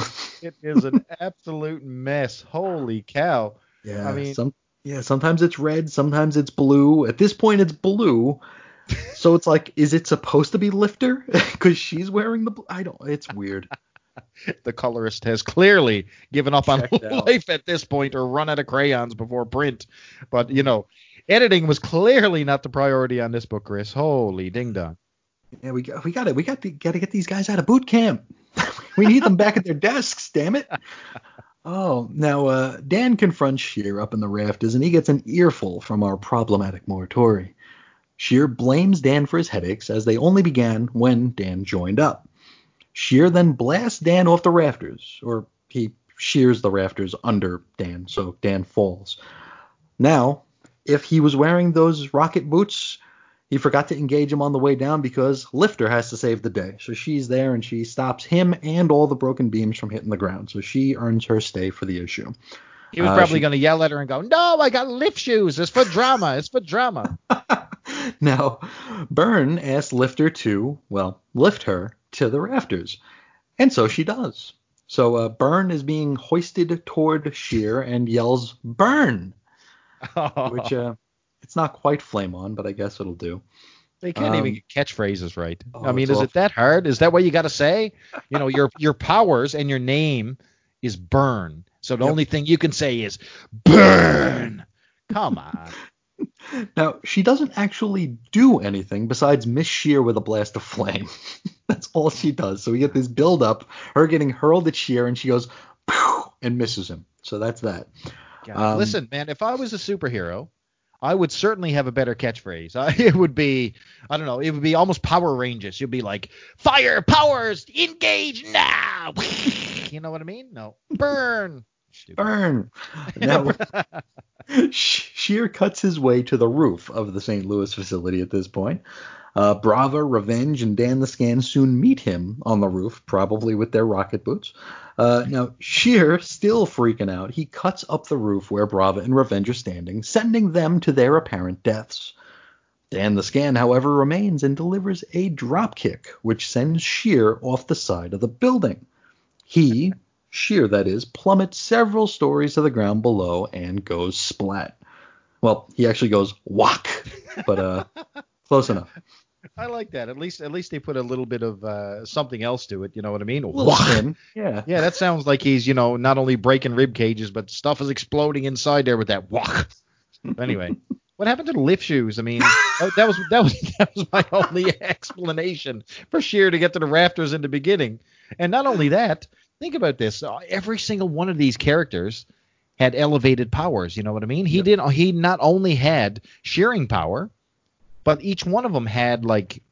it is an absolute mess. Holy cow. Yeah. I mean, some, yeah, sometimes it's red, sometimes it's blue. At this point, it's blue. so it's like, is it supposed to be Lifter? Because she's wearing the. I don't. It's weird. the colorist has clearly given up on life at this point, or run out of crayons before print. But you know, editing was clearly not the priority on this book, Chris. Holy ding dong. Yeah, we got we got it. We got to got to get these guys out of boot camp. we need them back at their desks. Damn it. Oh, now uh, Dan confronts Sheer up in the rafters, and he gets an earful from our problematic Morituri. Sheer blames Dan for his headaches, as they only began when Dan joined up. Sheer then blasts Dan off the rafters, or he shears the rafters under Dan, so Dan falls. Now, if he was wearing those rocket boots, he forgot to engage him on the way down because Lifter has to save the day. So she's there and she stops him and all the broken beams from hitting the ground. So she earns her stay for the issue. He was uh, probably going to yell at her and go, "No, I got lift shoes. It's for drama. It's for drama." now, Burn asks Lifter to, well, lift her to the rafters, and so she does. So uh, Burn is being hoisted toward Sheer and yells, "Burn!" which uh, it's not quite flame on, but I guess it'll do. They can't um, even get catchphrases right. Oh, I mean, is awful. it that hard? Is that what you got to say? You know, your your powers and your name is burn. So the yep. only thing you can say is burn. Come on. Now, she doesn't actually do anything besides miss Sheer with a blast of flame. That's all she does. So we get this build up, her getting hurled at Sheer, and she goes and misses him. So that's that. Um, Listen, man, if I was a superhero, I would certainly have a better catchphrase. it would be, I don't know, it would be almost Power Rangers. You'd be like, fire powers, engage now. you know what I mean? No, burn. Burn. Now, Sheer cuts his way to the roof of the St. Louis facility at this point. Uh, Brava, Revenge, and Dan the Scan soon meet him on the roof, probably with their rocket boots. Uh, now, Sheer, still freaking out, he cuts up the roof where Brava and Revenge are standing, sending them to their apparent deaths. Dan the Scan, however, remains and delivers a dropkick, which sends Sheer off the side of the building. He, Sheer that is, plummets several stories to the ground below and goes splat. Well, he actually goes whack, but uh, close enough. I like that. At least, at least they put a little bit of uh, something else to it. You know what I mean? Whack. Yeah. Yeah, that sounds like he's, you know, not only breaking rib cages, but stuff is exploding inside there with that walk. anyway, what happened to the lift shoes? I mean, that, that was that was that was my only explanation for Sheer to get to the rafters in the beginning. And not only that, think about this: Uh, every single one of these characters had elevated powers. You know what I mean? He didn't. He not only had shearing power, but each one of them had like,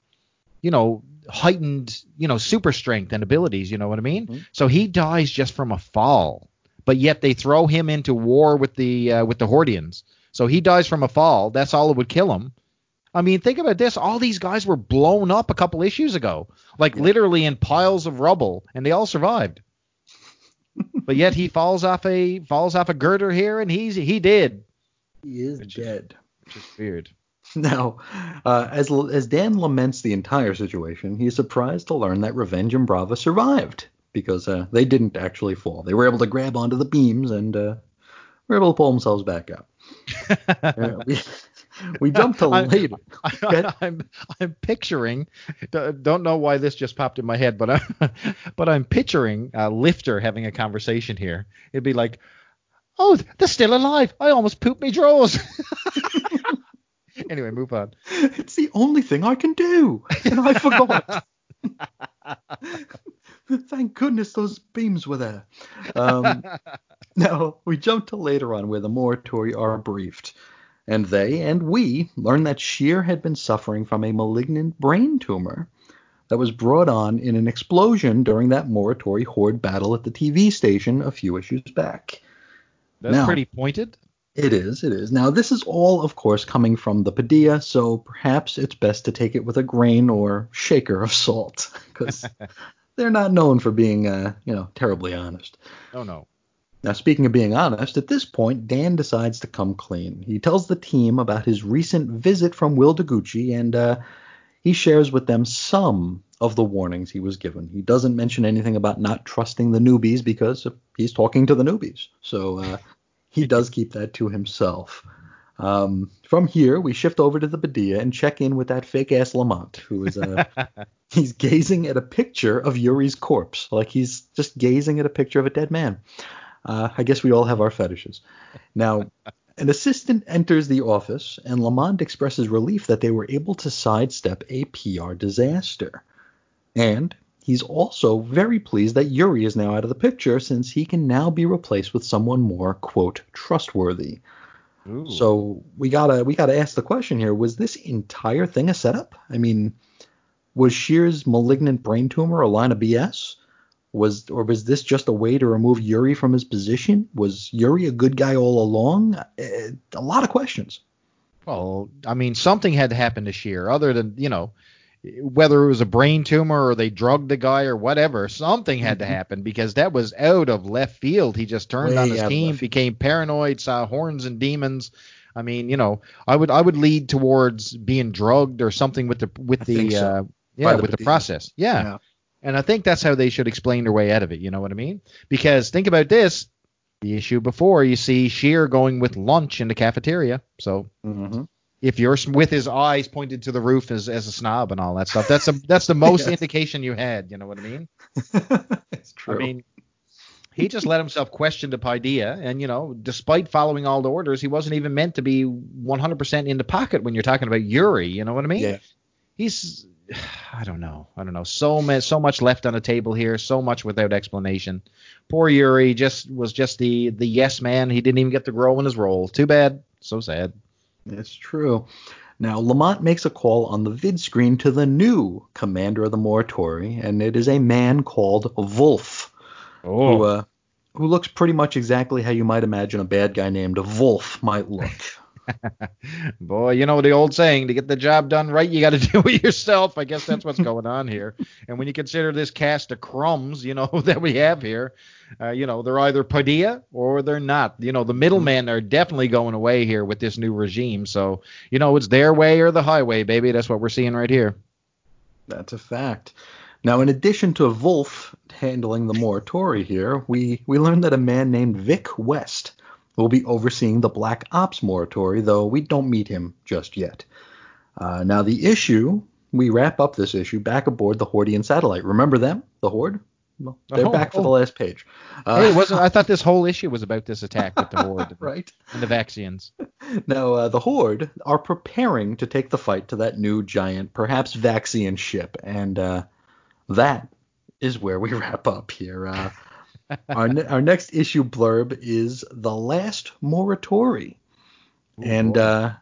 you know, heightened, you know, super strength and abilities. You know what I mean? Mhm. So he dies just from a fall, but yet they throw him into war with the uh, with the Hordians. So he dies from a fall. That's all that would kill him. I mean, think about this. All these guys were blown up a couple issues ago, like literally in piles of rubble, and they all survived. but yet he falls off a falls off a girder here, and he's he did. He is Which is- dead. Which is weird. Now, uh, as as Dan laments the entire situation, he's surprised to learn that Revenge and Brava survived because uh, they didn't actually fall. They were able to grab onto the beams and uh, were able to pull themselves back up. Uh, we, we jump to I- later. Okay. I'm I'm picturing. Don't know why this just popped in my head, but I, but I'm picturing uh, Lifter having a conversation here. It'd be like, "Oh, they're still alive. I almost pooped my drawers." anyway, move on. It's the only thing I can do, and I forgot. Thank goodness those beams were there. Um, now, we jump to later on where the Morituri are briefed, and they and we learn that Shear had been suffering from a malignant brain tumor that was brought on in an explosion during that Morituri Horde battle at the TV station a few issues back. That's Now- pretty pointed. It is, it is. Now, this is all, of course, coming from the Paideia, so perhaps it's best to take it with a grain or shaker of salt, because they're not known for being, uh, you know, terribly honest. Oh no. Now, speaking of being honest, at this point, Dan decides to come clean. He tells the team about his recent visit from Will Deguchi, and uh, he shares with them some of the warnings he was given. He doesn't mention anything about not trusting the newbies because he's talking to the newbies. So uh, he does keep that to himself. Um, from here, we shift over to the Paideia and check in with that fake ass Lamont, who is uh, he's gazing at a picture of Yuri's corpse, like he's just gazing at a picture of a dead man. Uh, I guess we all have our fetishes. Now, an assistant enters the office, and Lamont expresses relief that they were able to sidestep a PR disaster. And he's also very pleased that Yuri is now out of the picture since he can now be replaced with someone more, quote, trustworthy. Ooh. So we gotta we gotta ask the question here: Was this entire thing a setup? I mean, was Shear's malignant brain tumor a line of BS? Was or was this just a way to remove Yuri from his position? Was Yuri a good guy all along? Uh, a lot of questions. Well, I mean, something had to happen to Shear, other than you know, whether it was a brain tumor or they drugged the guy or whatever. Something had to happen because that was out of left field. He just turned Mm-hmm. Way on his team, became paranoid, saw horns and demons. I mean, you know, I would I would lead towards being drugged or something with the with I the so. uh, yeah the with the Paideia. process. Yeah. And I think that's how they should explain their way out of it. You know what I mean? Because think about this. The issue before, you see Sheer going with lunch in the cafeteria. So Mm-hmm. If you're with his eyes pointed to the roof as, as a snob and all that stuff, that's a that's the most Yes. indication you had. You know what I mean? it's true. I mean, he just let himself question the Paideia, and you know, despite following all the orders, he wasn't even meant to be 100% in the pocket when you're talking about Yuri. You know what I mean? yeah. He's, I don't know, I don't know. So much, so much left on the table here. So much without explanation. Poor Yuri just was just the the yes man. He didn't even get to grow in his role. Too bad. So sad. It's true. Now, Lamont makes a call on the vid screen to the new commander of the Moratori, and it is a man called Wolf, Oh, who, uh, who looks pretty much exactly how you might imagine a bad guy named Wolf might look. Boy, you know the old saying: to get the job done right, you got to do it yourself. I guess that's what's going on here. And when you consider this cast of crumbs, you know that we have here, uh, you know they're either Paideia or they're not. You know the middlemen are definitely going away here with this new regime. So you know it's their way or the highway, baby. That's what we're seeing right here. That's a fact. Now, in addition to Wolf handling the Morituri here, we, we learned that a man named Vic West will be overseeing the Black Ops Morituri, though we don't meet him just yet. Uh, now, the issue, we wrap up this issue back aboard the Hordian satellite. Remember them, the Horde? Well, they're Oh, back for oh. the last page. Uh, hey, it wasn't. I thought this whole issue was about this attack with the horde right. and the Vaxians. Now, uh, the Horde are preparing to take the fight to that new giant, perhaps Vaxian ship, and uh, that is where we wrap up here. Our, ne- our next issue blurb is The Last Morituri. and uh,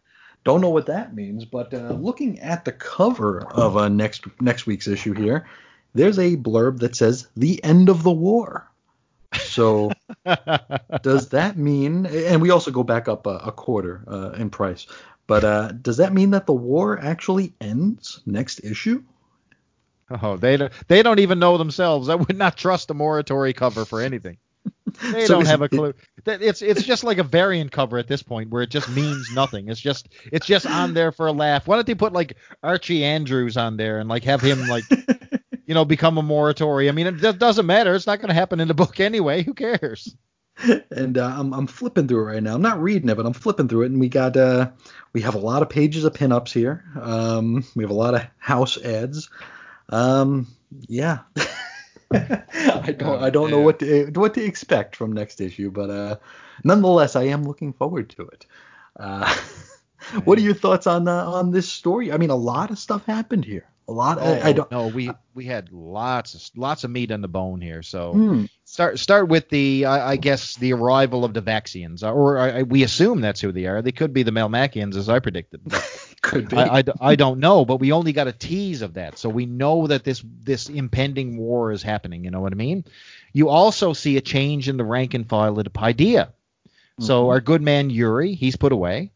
don't know what that means, but uh, looking at the cover of uh, next next week's issue here, there's a blurb that says "The End of the War." So does that mean? And we also go back up a, a quarter uh, in price. But uh, does that mean that the war actually ends next issue? Oh, they don't, they don't even know themselves. I would not trust a Morituri cover for anything. They So don't have a clue. It's it's just like a variant cover at this point where it just means nothing. It's just it's just on there for a laugh. Why don't they put like Archie Andrews on there and like have him like you know become a Morituri? I mean, it doesn't matter. It's not going to happen in the book anyway. Who cares? and uh, I'm, I'm flipping through it right now. I'm not reading it, but I'm flipping through it, and we got uh, we have a lot of pages of pinups here. Um, we have a lot of house ads. Um, yeah. I don't I don't know what to what to expect from next issue, but uh, nonetheless, I am looking forward to it. Uh, what are your thoughts on uh, on this story? I mean, a lot of stuff happened here. A lot. I, I don't. No, we we had lots of lots of meat on the bone here. So Hmm. start start with the I, I guess the arrival of the Vaxians, or I, we assume that's who they are. They could be the Melmacians, as I predicted. Could be. I, I, I don't know, but we only got a tease of that, so we know that this this impending war is happening. You know what I mean? You also see a change in the rank and file of the Paideia. So Mhm. our good man Yuri, he's put away.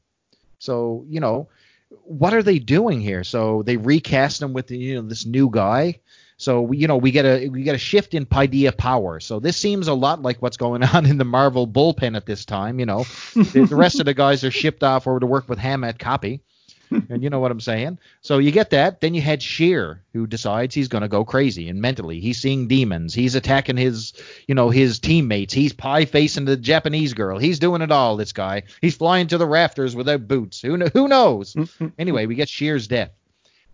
So you know, what are they doing here? So they recast him with you know this new guy. So we, you know we get a we get a shift in Paideia power. So this seems a lot like what's going on in the Marvel bullpen at this time. You know, the, the rest of the guys are shipped off over to work with Ham at Copy. and you know what I'm saying. So you get that. Then you had Sheer, who decides he's going to go crazy and mentally he's seeing demons. He's attacking his, you know, his teammates. He's pie facing the Japanese girl. He's doing it all. This guy. He's flying to the rafters without boots. Who kn- who knows? anyway, we get Sheer's death.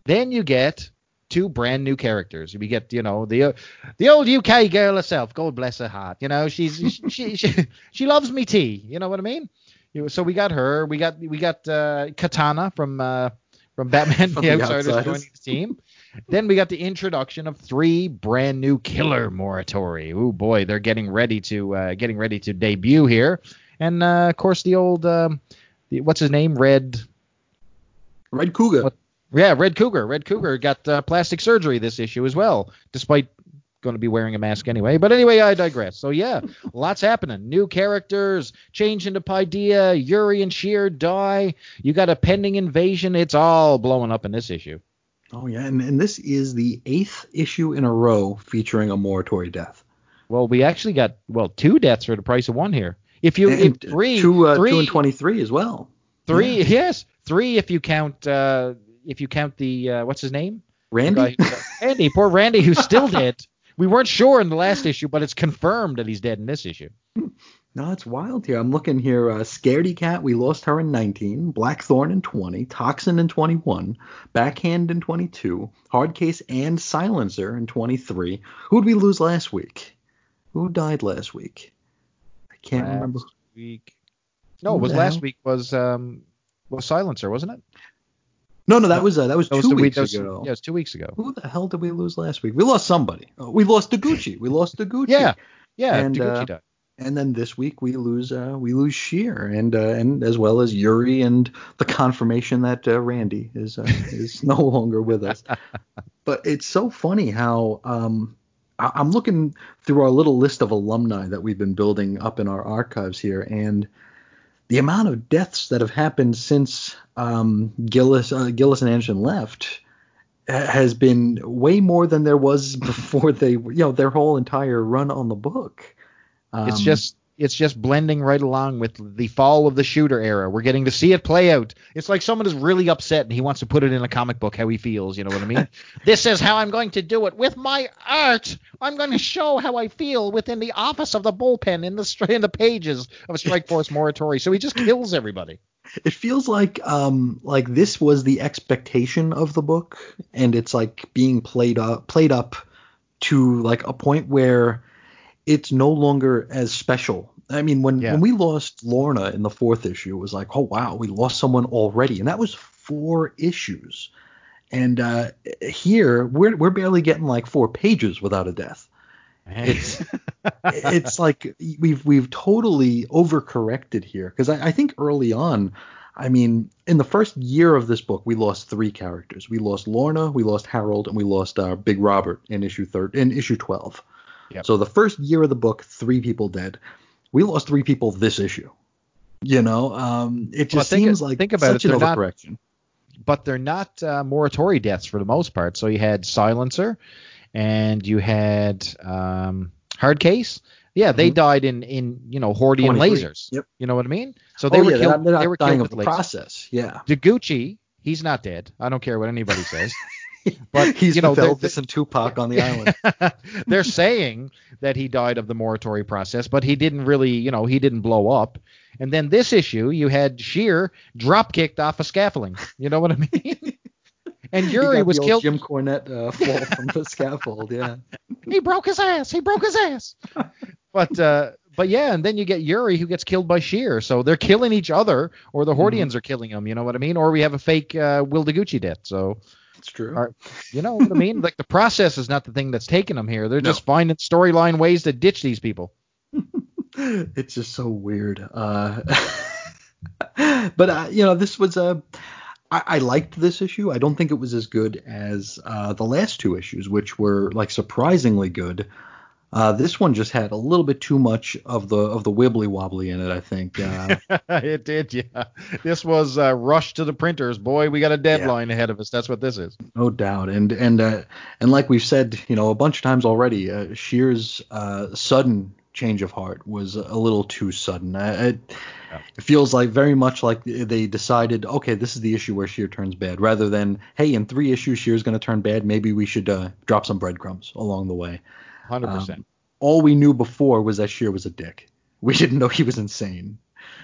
Then you get two brand new characters. We get, you know, the uh, the old UK girl herself. God bless her heart. You know, she's she she, she loves me tea. You know what I mean? You, so we got her. We got we got uh, Katana from uh, from Batman From the The Outsiders Outsiders. joining the team. Then we got the introduction of three brand new killer Morituri. Oh boy, they're getting ready to uh, getting ready to debut here. And uh, of course the old um, the, what's his name? Red Red Cougar. What- yeah, Red Cougar. Red Cougar got uh, plastic surgery this issue as well, despite going to be wearing a mask anyway. But anyway, I digress. So yeah, lots happening. New characters, change into Paideia, Yuri and Sheer die. You got a pending invasion. It's all blowing up in this issue. Oh yeah, and, and this is the eighth issue in a row featuring a Morituri death. Well, we actually got well two deaths for the price of one here. If you and if three, two, uh, three, two and twenty-three as well. three, Yeah. yes, three if you count uh, if you count the uh, what's his name? Randy. Who- Randy, poor Randy, who's still dead. We weren't sure in the last issue, but it's confirmed that he's dead in this issue. no, it's wild here. I'm looking here. Uh, Scaredy Cat, we lost her in 19. Blackthorn in 20. Toxin in 21. Backhand in 22. Hardcase and Silencer in 23. Who'd we lose last week? Who died last week? I can't Last remember. Week. No, it was last week was um was Silencer, wasn't it? No, no, that was uh, that was That was two week- weeks was- ago. Yeah, it was two weeks ago. Who the hell did we lose last week? We lost somebody. Oh, we lost Deguchi. We lost Deguchi. Yeah, yeah, And, Deguchi uh, died. And then this week we lose uh, we lose Sheer and uh, and as well as Yuri and the confirmation that uh, Randy is uh, is no longer with us. But it's so funny how um, I- I'm looking through our little list of alumni that we've been building up in our archives here, and the amount of deaths that have happened since um, Gillis uh, Gillis and Anderson left has been way more than there was before they you know their whole entire run on the book. Um, it's just it's just blending right along with the fall of the shooter era. We're getting to see it play out. It's like someone is really upset and he wants to put it in a comic book how he feels. You know what I mean? this is how I'm going to do it with my art. I'm going to show how I feel within the office of the bullpen in the in the pages of Strike Force Morituri. So he just kills everybody. It feels like um like this was the expectation of the book, and it's like being played up played up to like a point where it's no longer as special I mean, when yeah. when we lost Lorna in the fourth issue, it was like, oh wow, we lost someone already, and that was four issues. And uh, here we're we're barely getting like four pages without a death. It's it's like we've we've totally overcorrected here because I, I think early on, I mean, in the first year of this book, we lost three characters. We lost Lorna, we lost Harold, and we lost uh, Big Robert in issue third in issue twelve. Yep. So the first year of the book, three people dead we lost three people this issue. You know, um, it just well, think, seems like think about such it, an overcorrection. Not, but they're not uh, deaths for the most part. So you had Silencer, and you had um, Hard Case. Yeah, they mm-hmm. died in in you know Hordian lasers. Yep. You know what I mean? So they oh, were yeah, killed. They're not, they were dying killed of the lasers. process. Yeah. Deguchi, he's not dead. I don't care what anybody says. But he's you know, Elvis and Tupac on the island. they're saying that he died of the Morituri process, but he didn't really, you know, he didn't blow up. And then this issue, you had Sheer drop kicked off a scaffolding. You know what I mean? and Yuri was killed. Jim Cornette uh, fall from the scaffold. Yeah. he broke his ass. He broke his ass. but uh, but yeah, and then you get Yuri who gets killed by Sheer. So they're killing each other, or the Hordians mm-hmm. are killing him. You know what I mean? Or we have a fake uh, Will Deguchi death. So it's true. Are, you know what I mean? like the process is not the thing that's taking them here. They're no. just finding storyline ways to ditch these people. it's just so weird. Uh, but uh, you know, this was a. I, I liked this issue. I don't think it was as good as uh, the last two issues, which were like surprisingly good. Uh, this one just had a little bit too much of the of the wibbly wobbly in it. I think uh, it did. Yeah, this was uh, rushed to the printers. Boy, we got a deadline yeah. ahead of us. That's what this is. No doubt. And and uh, and like we've said, you know, a bunch of times already, uh, Sheer's uh, sudden change of heart was a little too sudden. It, yeah. it, feels like very much like they decided, okay, this is the issue where Sheer turns bad, rather than, hey, in three issues Sheer's going to turn bad. Maybe we should uh, drop some breadcrumbs along the way. Hundred um, percent. All we knew before was that Sheer was a dick. We didn't know he was insane.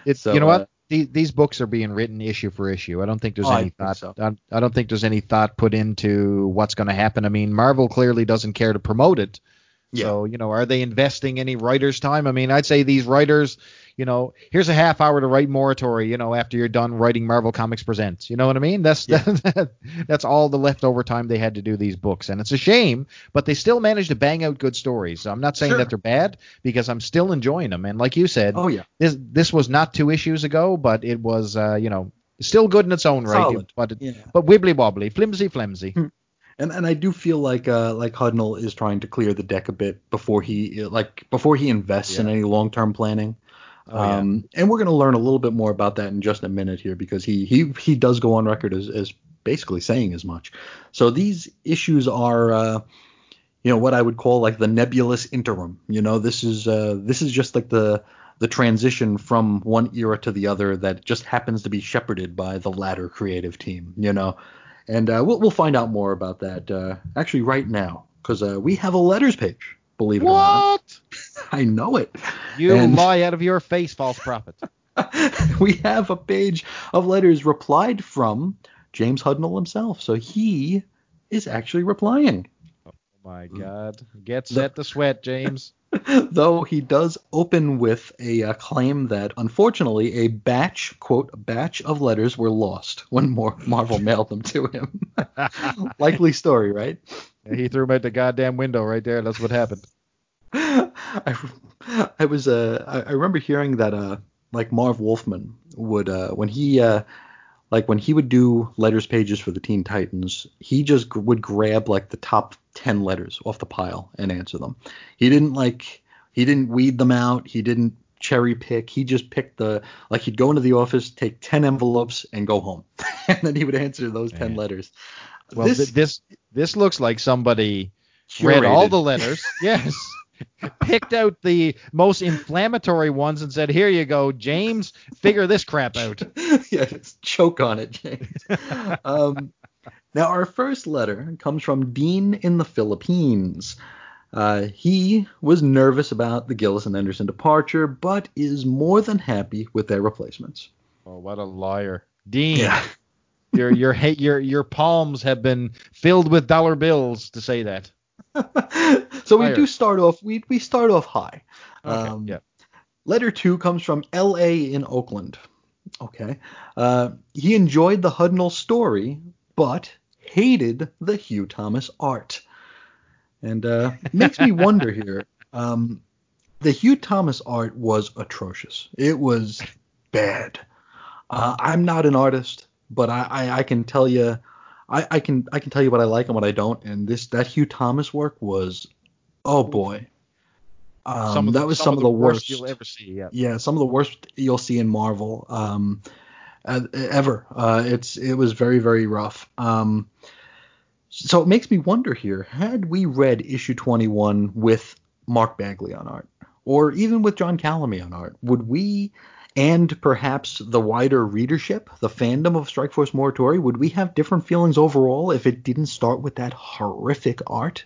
It's so, you know uh, what these, these books are being written issue for issue. I don't think there's oh, any thought. So. I, I don't think there's any thought put into what's going to happen. I mean, Marvel clearly doesn't care to promote it. Yeah. So, you know, are they investing any writers' time? I mean, I'd say these writers, you know, here's a half hour to write Morituri, you know, after you're done writing Marvel Comics Presents. You know what I mean? That's yeah. that, that's all the leftover time they had to do these books. And it's a shame, but they still managed to bang out good stories. So I'm not saying sure. that they're bad because I'm still enjoying them. And like you said, oh yeah. This this was not two issues ago, but it was uh, you know, still good in its own right. Solid. But yeah. but wibbly wobbly, flimsy flimsy. Hmm. And and I do feel like uh like Hudnall is trying to clear the deck a bit before he like before he invests yeah. in any long term planning. Oh, um, yeah. And we're going to learn a little bit more about that in just a minute here because he he he does go on record as, as basically saying as much. So these issues are, uh, you know, what I would call like the nebulous interim. You know, this is uh, this is just like the the transition from one era to the other that just happens to be shepherded by the latter creative team. You know, and uh, we'll we'll find out more about that uh, actually right now because uh, we have a letters page. Believe it what? or not. I know it. You and lie out of your face, false prophet. we have a page of letters replied from James Hudnall himself. So he is actually replying. Oh my God. Get set to sweat, James. Though he does open with a uh, claim that unfortunately a batch, quote, batch of letters were lost when more Marvel mailed them to him. Likely story, right? he threw them out the goddamn window right there. That's what happened. I, I was uh I, I remember hearing that uh like Marv Wolfman would uh when he uh like when he would do letters pages for the Teen Titans, he just g- would grab like the top 10 letters off the pile and answer them. He didn't like he didn't weed them out, he didn't cherry pick. He just picked the like he'd go into the office, take ten envelopes, and go home, and then he would answer those ten Man. letters. Well, this, this this, this looks like somebody read all the letters. yes. Picked out the most inflammatory ones and said, "Here you go, James. Figure this crap out." yeah, just choke on it, James. um, now, our first letter comes from Dean in the Philippines. Uh, he was nervous about the Gillis and Anderson departure, but is more than happy with their replacements. Oh, what a liar, Dean! Yeah. Your your your your palms have been filled with dollar bills to say that. so we do start off. We we start off high. Okay, Um, yeah. Letter two comes from L.A. in Oakland. Okay. Uh, he enjoyed the Hudnall story, but hated the Hugh Thomas art. And uh, it makes me wonder here. Um, the Hugh Thomas art was atrocious. It was bad. Uh, I'm not an artist, but I, I, I can tell you, I, I can I can tell you what I like and what I don't. And this that Hugh Thomas work was, oh boy, um, the, that was some, of the worst you'll ever see. Yeah. yeah, some of the worst you'll see in Marvel um, ever. Uh, it's it was very very rough. Um, so it makes me wonder here: had we read issue 21 with Mark Bagley on art, or even with John Calimee on art, would we? And perhaps the wider readership, the fandom of Strikeforce Morituri, would we have different feelings overall if it didn't start with that horrific art?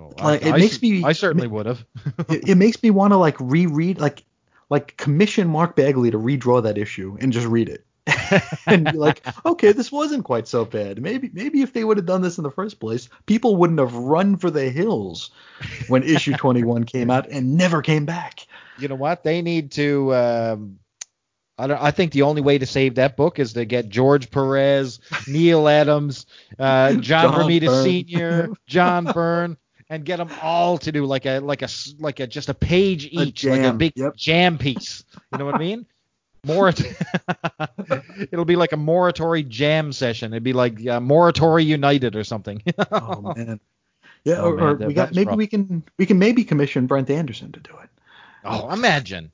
Oh, Like, it I, makes me- I certainly would have. it, it makes me want to like reread like like commission Mark Bagley to redraw that issue and just read it. and be like, okay, this wasn't quite so bad. Maybe maybe if they would have done this in the first place, people wouldn't have run for the hills when issue 21 came out and never came back. you know what? They need to. Um, I don't. I think the only way to save that book is to get George Perez, Neal Adams, uh, John, John Romita. Sr., John Byrne, and get them all to do like a like a like a just a page each, like a big yep. jam piece. You know what I mean? Morat- It'll be like a Morituri jam session. It'd be like uh, Morituri United or something. Oh man. Yeah, Oh, or, man, or that- we got maybe rough. we can we can maybe commission Brent Anderson to do it. oh, imagine.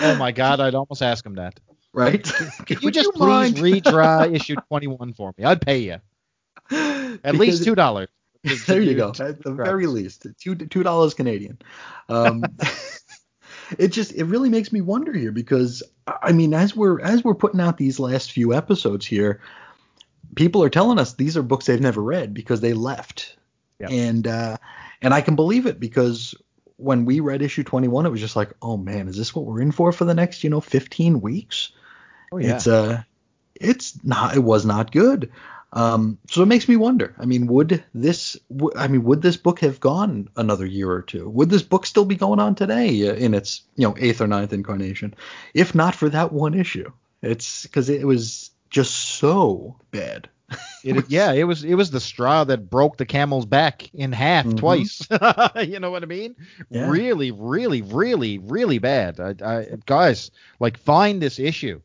Oh my God, I'd almost ask him that. Right? Could you just please redraw issue 21 for me? I'd pay you at least two dollars. there you go. At the very least, two two dollars Canadian. Um, it just it really makes me wonder here because I mean, as we're as we're putting out these last few episodes here, people are telling us these are books they've never read because they left, and uh, and I can believe it because when we read issue 21, it was just like, oh man, is this what we're in for for the next you know 15 weeks? Oh yeah. It's uh it's not it was not good. Um so it makes me wonder. I mean, would this w- I mean, would this book have gone another year or two? Would this book still be going on today uh, in its, you know, 8th or ninth incarnation if not for that one issue? It's cuz it was just so bad. It, yeah, it was it was the straw that broke the camel's back in half Mhm. twice. you know what I mean? Yeah. Really, really, really, really bad. I, I, guys, like find this issue,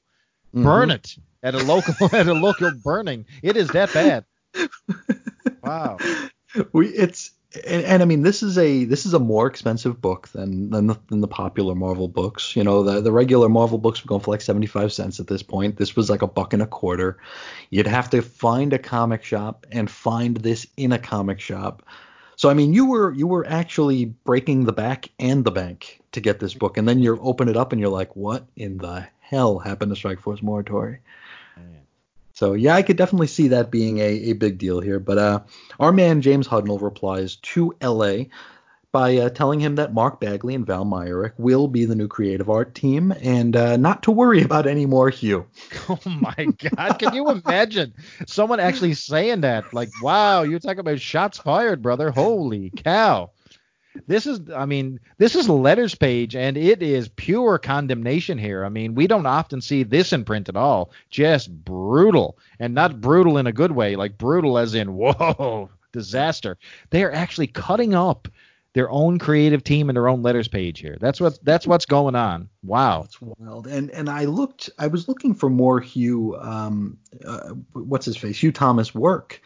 burn Mhm. it at a local at a local burning. It is that bad. Wow. we it's and, and I mean this is a this is a more expensive book than than the, than the popular Marvel books. You know the the regular Marvel books were going for like 75 cents at this point. This was like a buck and a quarter. You'd have to find a comic shop and find this in a comic shop. So I mean you were you were actually breaking the back and the bank to get this book, and then you open it up and you're like, what in the hell happened to Strike Force So yeah, I could definitely see that being a, a big deal here. But uh, our man James Hudnall replies to LA by uh, telling him that Mark Bagley and Val Mayerik will be the new creative art team and uh, not to worry about any more Hugh. Oh my God! Can you imagine someone actually saying that? Like, wow, you're talking about shots fired, brother. Holy cow! This is, I mean, this is letters page, and it is pure condemnation here. I mean, we don't often see this in print at all. Just brutal, and not brutal in a good way, like brutal as in whoa, disaster. They are actually cutting up their own creative team and their own letters page here. That's what that's what's going on. Wow. It's wild. And and I looked, I was looking for more Hugh, um, uh, what's his face, Hugh Thomas work.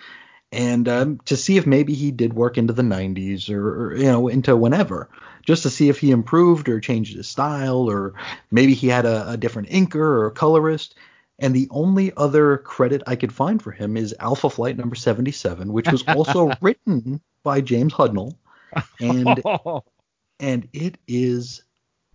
And um, to see if maybe he did work into the 90s or, or, you know into whenever just to see if he improved or changed his style or maybe he had a, a different inker or a colorist and the only other credit I could find for him is Alpha Flight number 77, which was also written by James Hudnall. And and it is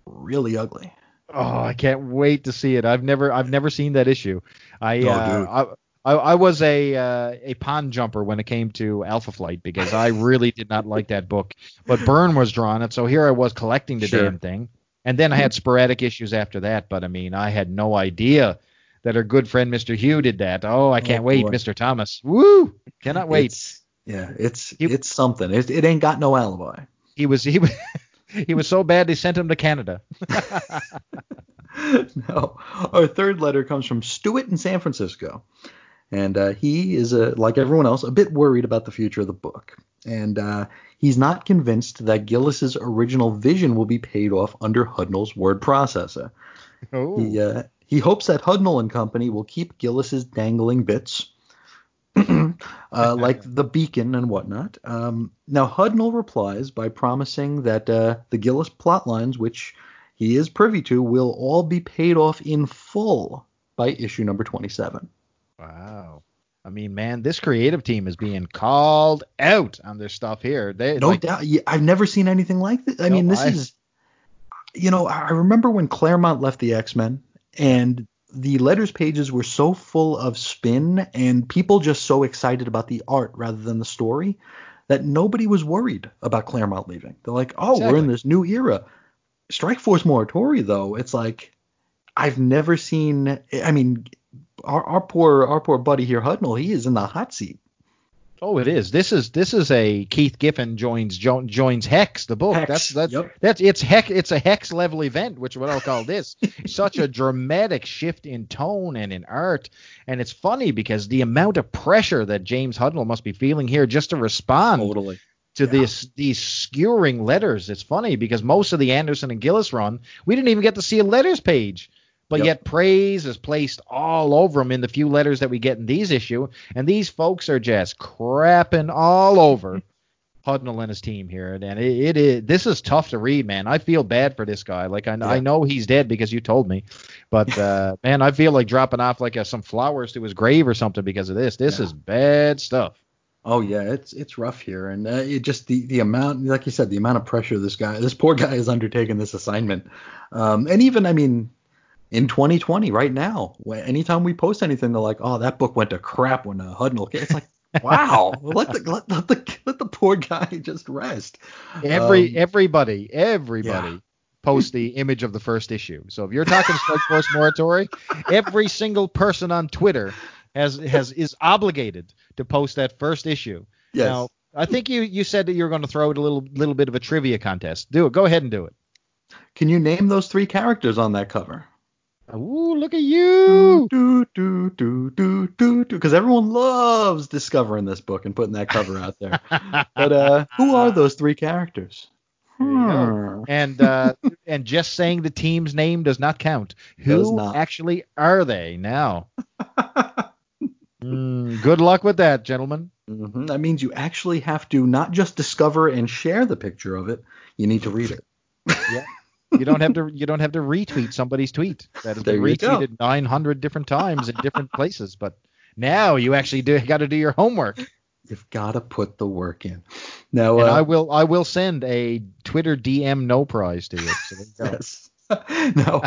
really ugly. Oh, I can't wait to see it. I've never I've never seen that issue. I Oh, uh. I, I was a uh, a pond jumper when it came to Alpha Flight because I really did not like that book. But Byrne was drawn it, so here I was collecting the Sure. damn thing. And then I had sporadic issues after that, but I mean I had no idea that our good friend Mr. Hugh did that. Oh, I can't Oh, wait, boy. Mr. Thomas. Woo! Cannot wait. It's, yeah, it's You- it's something. It, it ain't got no alibi. He was he was he was so bad they sent him to Canada. no. Our third letter comes from Stewart in San Francisco. And uh, he is, uh, like everyone else, a bit worried about the future of the book. And uh, he's not convinced that Gillis's original vision will be paid off under Hudnall's word processor. Oh. He, uh, he hopes that Hudnall and Company will keep Gillis's dangling bits, uh, like the beacon and whatnot. Um, now, Hudnall replies by promising that uh, the Gillis plot lines, which he is privy to, will all be paid off in full by issue number 27. Wow. I mean, man, this creative team is being called out on their stuff here. They No like, doubt. I've never seen anything like this. I No, mean, this is, you know, I remember when Claremont left the X Men and the letters pages were so full of spin and people just so excited about the art rather than the story that nobody was worried about Claremont leaving. They're like, oh, we're in this new era. Strike Force Morituri, though, it's like I've never seen. I mean, our, our poor our poor buddy here, Hudnall, he is in the hot seat. Oh, it is. This is this is a Keith Giffen joins jo- joins Hex the book. Hex, That's that's yep. that's it's Hex it's a Hex level event, which is what I'll call this. Such a dramatic shift in tone and in art, and it's funny because the amount of pressure that James Hudnall must be feeling here just to respond Totally. to Yeah. this these skewering letters. It's funny because most of the Anderson and Gillis run, we didn't even get to see a letters page. But Yep. yet praise is placed all over them in the few letters that we get in these issue, and these folks are just crapping all over Hudnall and his team here. And it, it is this is tough to read, man. I feel bad for this guy. Like I, I know he's dead because you told me, but uh, man, I feel like dropping off like uh, some flowers to his grave or something because of this. This Yeah. is bad stuff. Oh yeah, it's it's rough here, and uh, it just the the amount, like you said, the amount of pressure this guy, this poor guy, has undertaken this assignment, um, and even I mean, in 2020, right now, when, anytime we post anything, they're like, oh, that book went to crap when uh, Hudnall. came." It's like, wow, let the let, let the let the poor guy just rest. Every Um, everybody, everybody yeah. post the image of the first issue. So if you're talking Strike Force Morituri, every single person on Twitter has has is obligated to post that first issue. Yes. Now, I think you you said that you were going to throw it a little little bit of a trivia contest. Do it. Go ahead and do it. Can you name those three characters on that cover? Ooh, look at you. Do do do do do do. Because everyone loves discovering this book and putting that cover out there. But uh, who are those three characters? There you go. Hmm. And uh, and just saying the team's name does not count. Who Does not. actually are they now? Mm, good luck with that, gentlemen. Mhm. That means you actually have to not just discover and share the picture of it, you need to read it. You don't have to you don't have to retweet somebody's tweet that has been retweeted 900 different times in different places, but now you actually do got to do your homework. You've got to put the work in. Now, And uh, I will I will send a Twitter DM no prize to you. So you yes. now,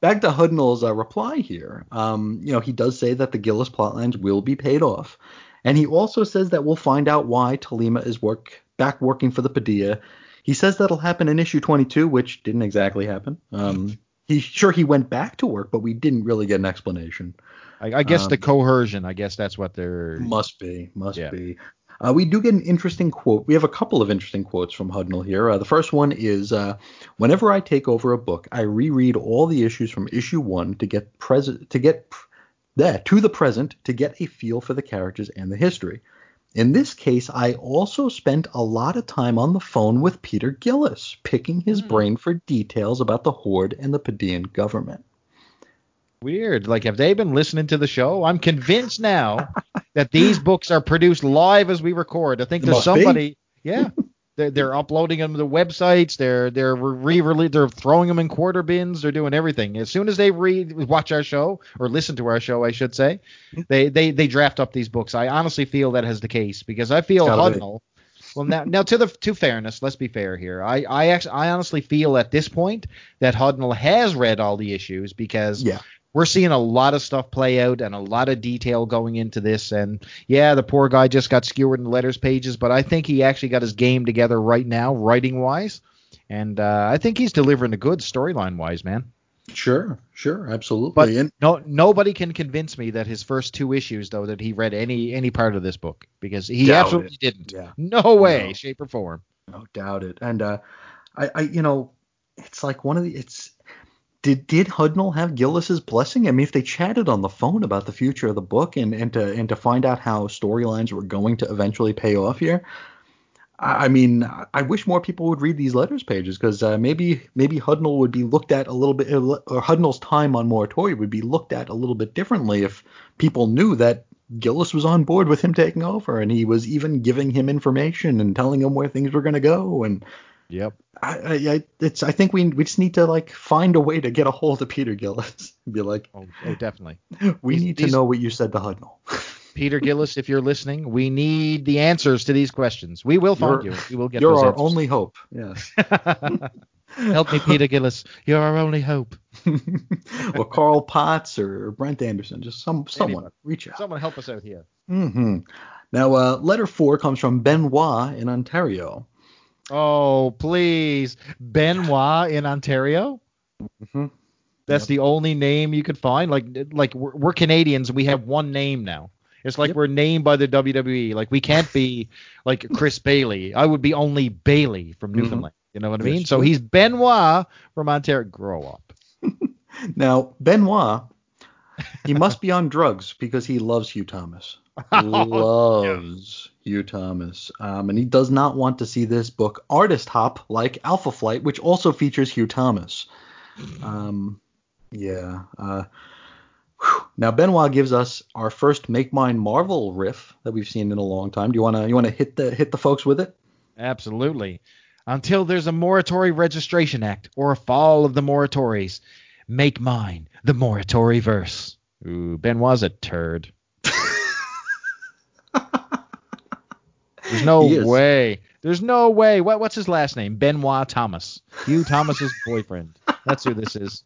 back to Hudnall's uh, reply here. Um, you know, he does say that the Gillis plotlines will be paid off, and he also says that we'll find out why Tolima is work back working for the Paideia. He says that'll happen in issue 22, which didn't exactly happen. Um, he sure he went back to work, but we didn't really get an explanation. I, I guess the Um, coercion. I guess that's what they're. Must be, must Yeah. be. Uh, we do get an interesting quote. We have a couple of interesting quotes from Hudnall here. Uh, the first one is, uh, "Whenever I take over a book, I reread all the issues from issue one to get present to get there to the present to get a feel for the characters and the history. In this case, I also spent a lot of time on the phone with Peter Gillis, picking his Hmm. brain for details about the Horde and the Paideian government." Weird. Like, have they been listening to the show? I'm convinced now that these books are produced live as we record. I think It there's must be. somebody. Yeah. They're, they're uploading them to the websites. They're they're re they're throwing them in quarter bins. They're doing everything. As soon as they read watch our show or listen to our show, I should say, mm-hmm. they they they draft up these books. I honestly feel that is the case because I feel It's gotta be. Hudnall. Well, now now to the to fairness, let's be fair here. I I actually I honestly feel at this point that Hudnall has read all the issues because Yeah. We're seeing a lot of stuff play out and a lot of detail going into this. And yeah, the poor guy just got skewered in the letters pages, but I think he actually got his game together right now, writing wise. And uh, I think he's delivering the goods storyline wise, man. Sure, sure, absolutely. But and no, nobody can convince me that his first two issues, though, that he read any any part of this book because he Doubt absolutely it. didn't. Yeah. No way, No. shape or form. no doubt it. And uh, I, I, you know, it's like one of the it's. Did did Hudnall have Gillis's blessing? I mean, if they chatted on the phone about the future of the book and and to and to find out how storylines were going to eventually pay off here, I I mean, I wish more people would read these letters pages because uh, maybe maybe Hudnall would be looked at a little bit, or Hudnall's time on Moratorium would be looked at a little bit differently if people knew that Gillis was on board with him taking over and he was even giving him information and telling him where things were going to go. And Yep. I, I, it's I think we we just need to like find a way to get a hold of Peter Gillis and be like, Oh, oh definitely. we These- need to these- know what you said to Hudnall. Peter Gillis, if you're listening, we need the answers to these questions. We will find You're- you. We will get You're our answers. only hope. Yes. Help me, Peter Gillis. You're our only hope. or Carl Potts or Brent Anderson, just some someone Anybody. reach out. Someone help us out here. Mm-hmm. Now, uh, letter four comes from Benoit in Ontario. Oh, please. Benoit in Ontario? Mhm. That's Yep. the only name you could find? Like like we're, we're Canadians we have one name now. It's like Yep. we're named by the WWE. Like we can't be like Chris Bailey. I would be only Bailey from Mhm. Newfoundland. You know what I mean? So he's Benoit from Ontario. Grow up. Now, Benoit, he must be on drugs because he loves Hugh Thomas. loves Hugh Thomas. Um, and he does not want to see this book artist hop like Alpha Flight, which also features Hugh Thomas. Um, yeah. Uh, now Benoit gives us our first Make Mine Marvel riff that we've seen in a long time. Do you wanna you wanna hit the hit the folks with it? Absolutely. Until there's a Morituri Registration Act or a fall of the Morituris, make mine the Morituri verse. Ooh, Benoit's a turd. There's no way. There's no way. What, what's his last name? Benoit Thomas. Hugh Thomas's boyfriend. That's who this is.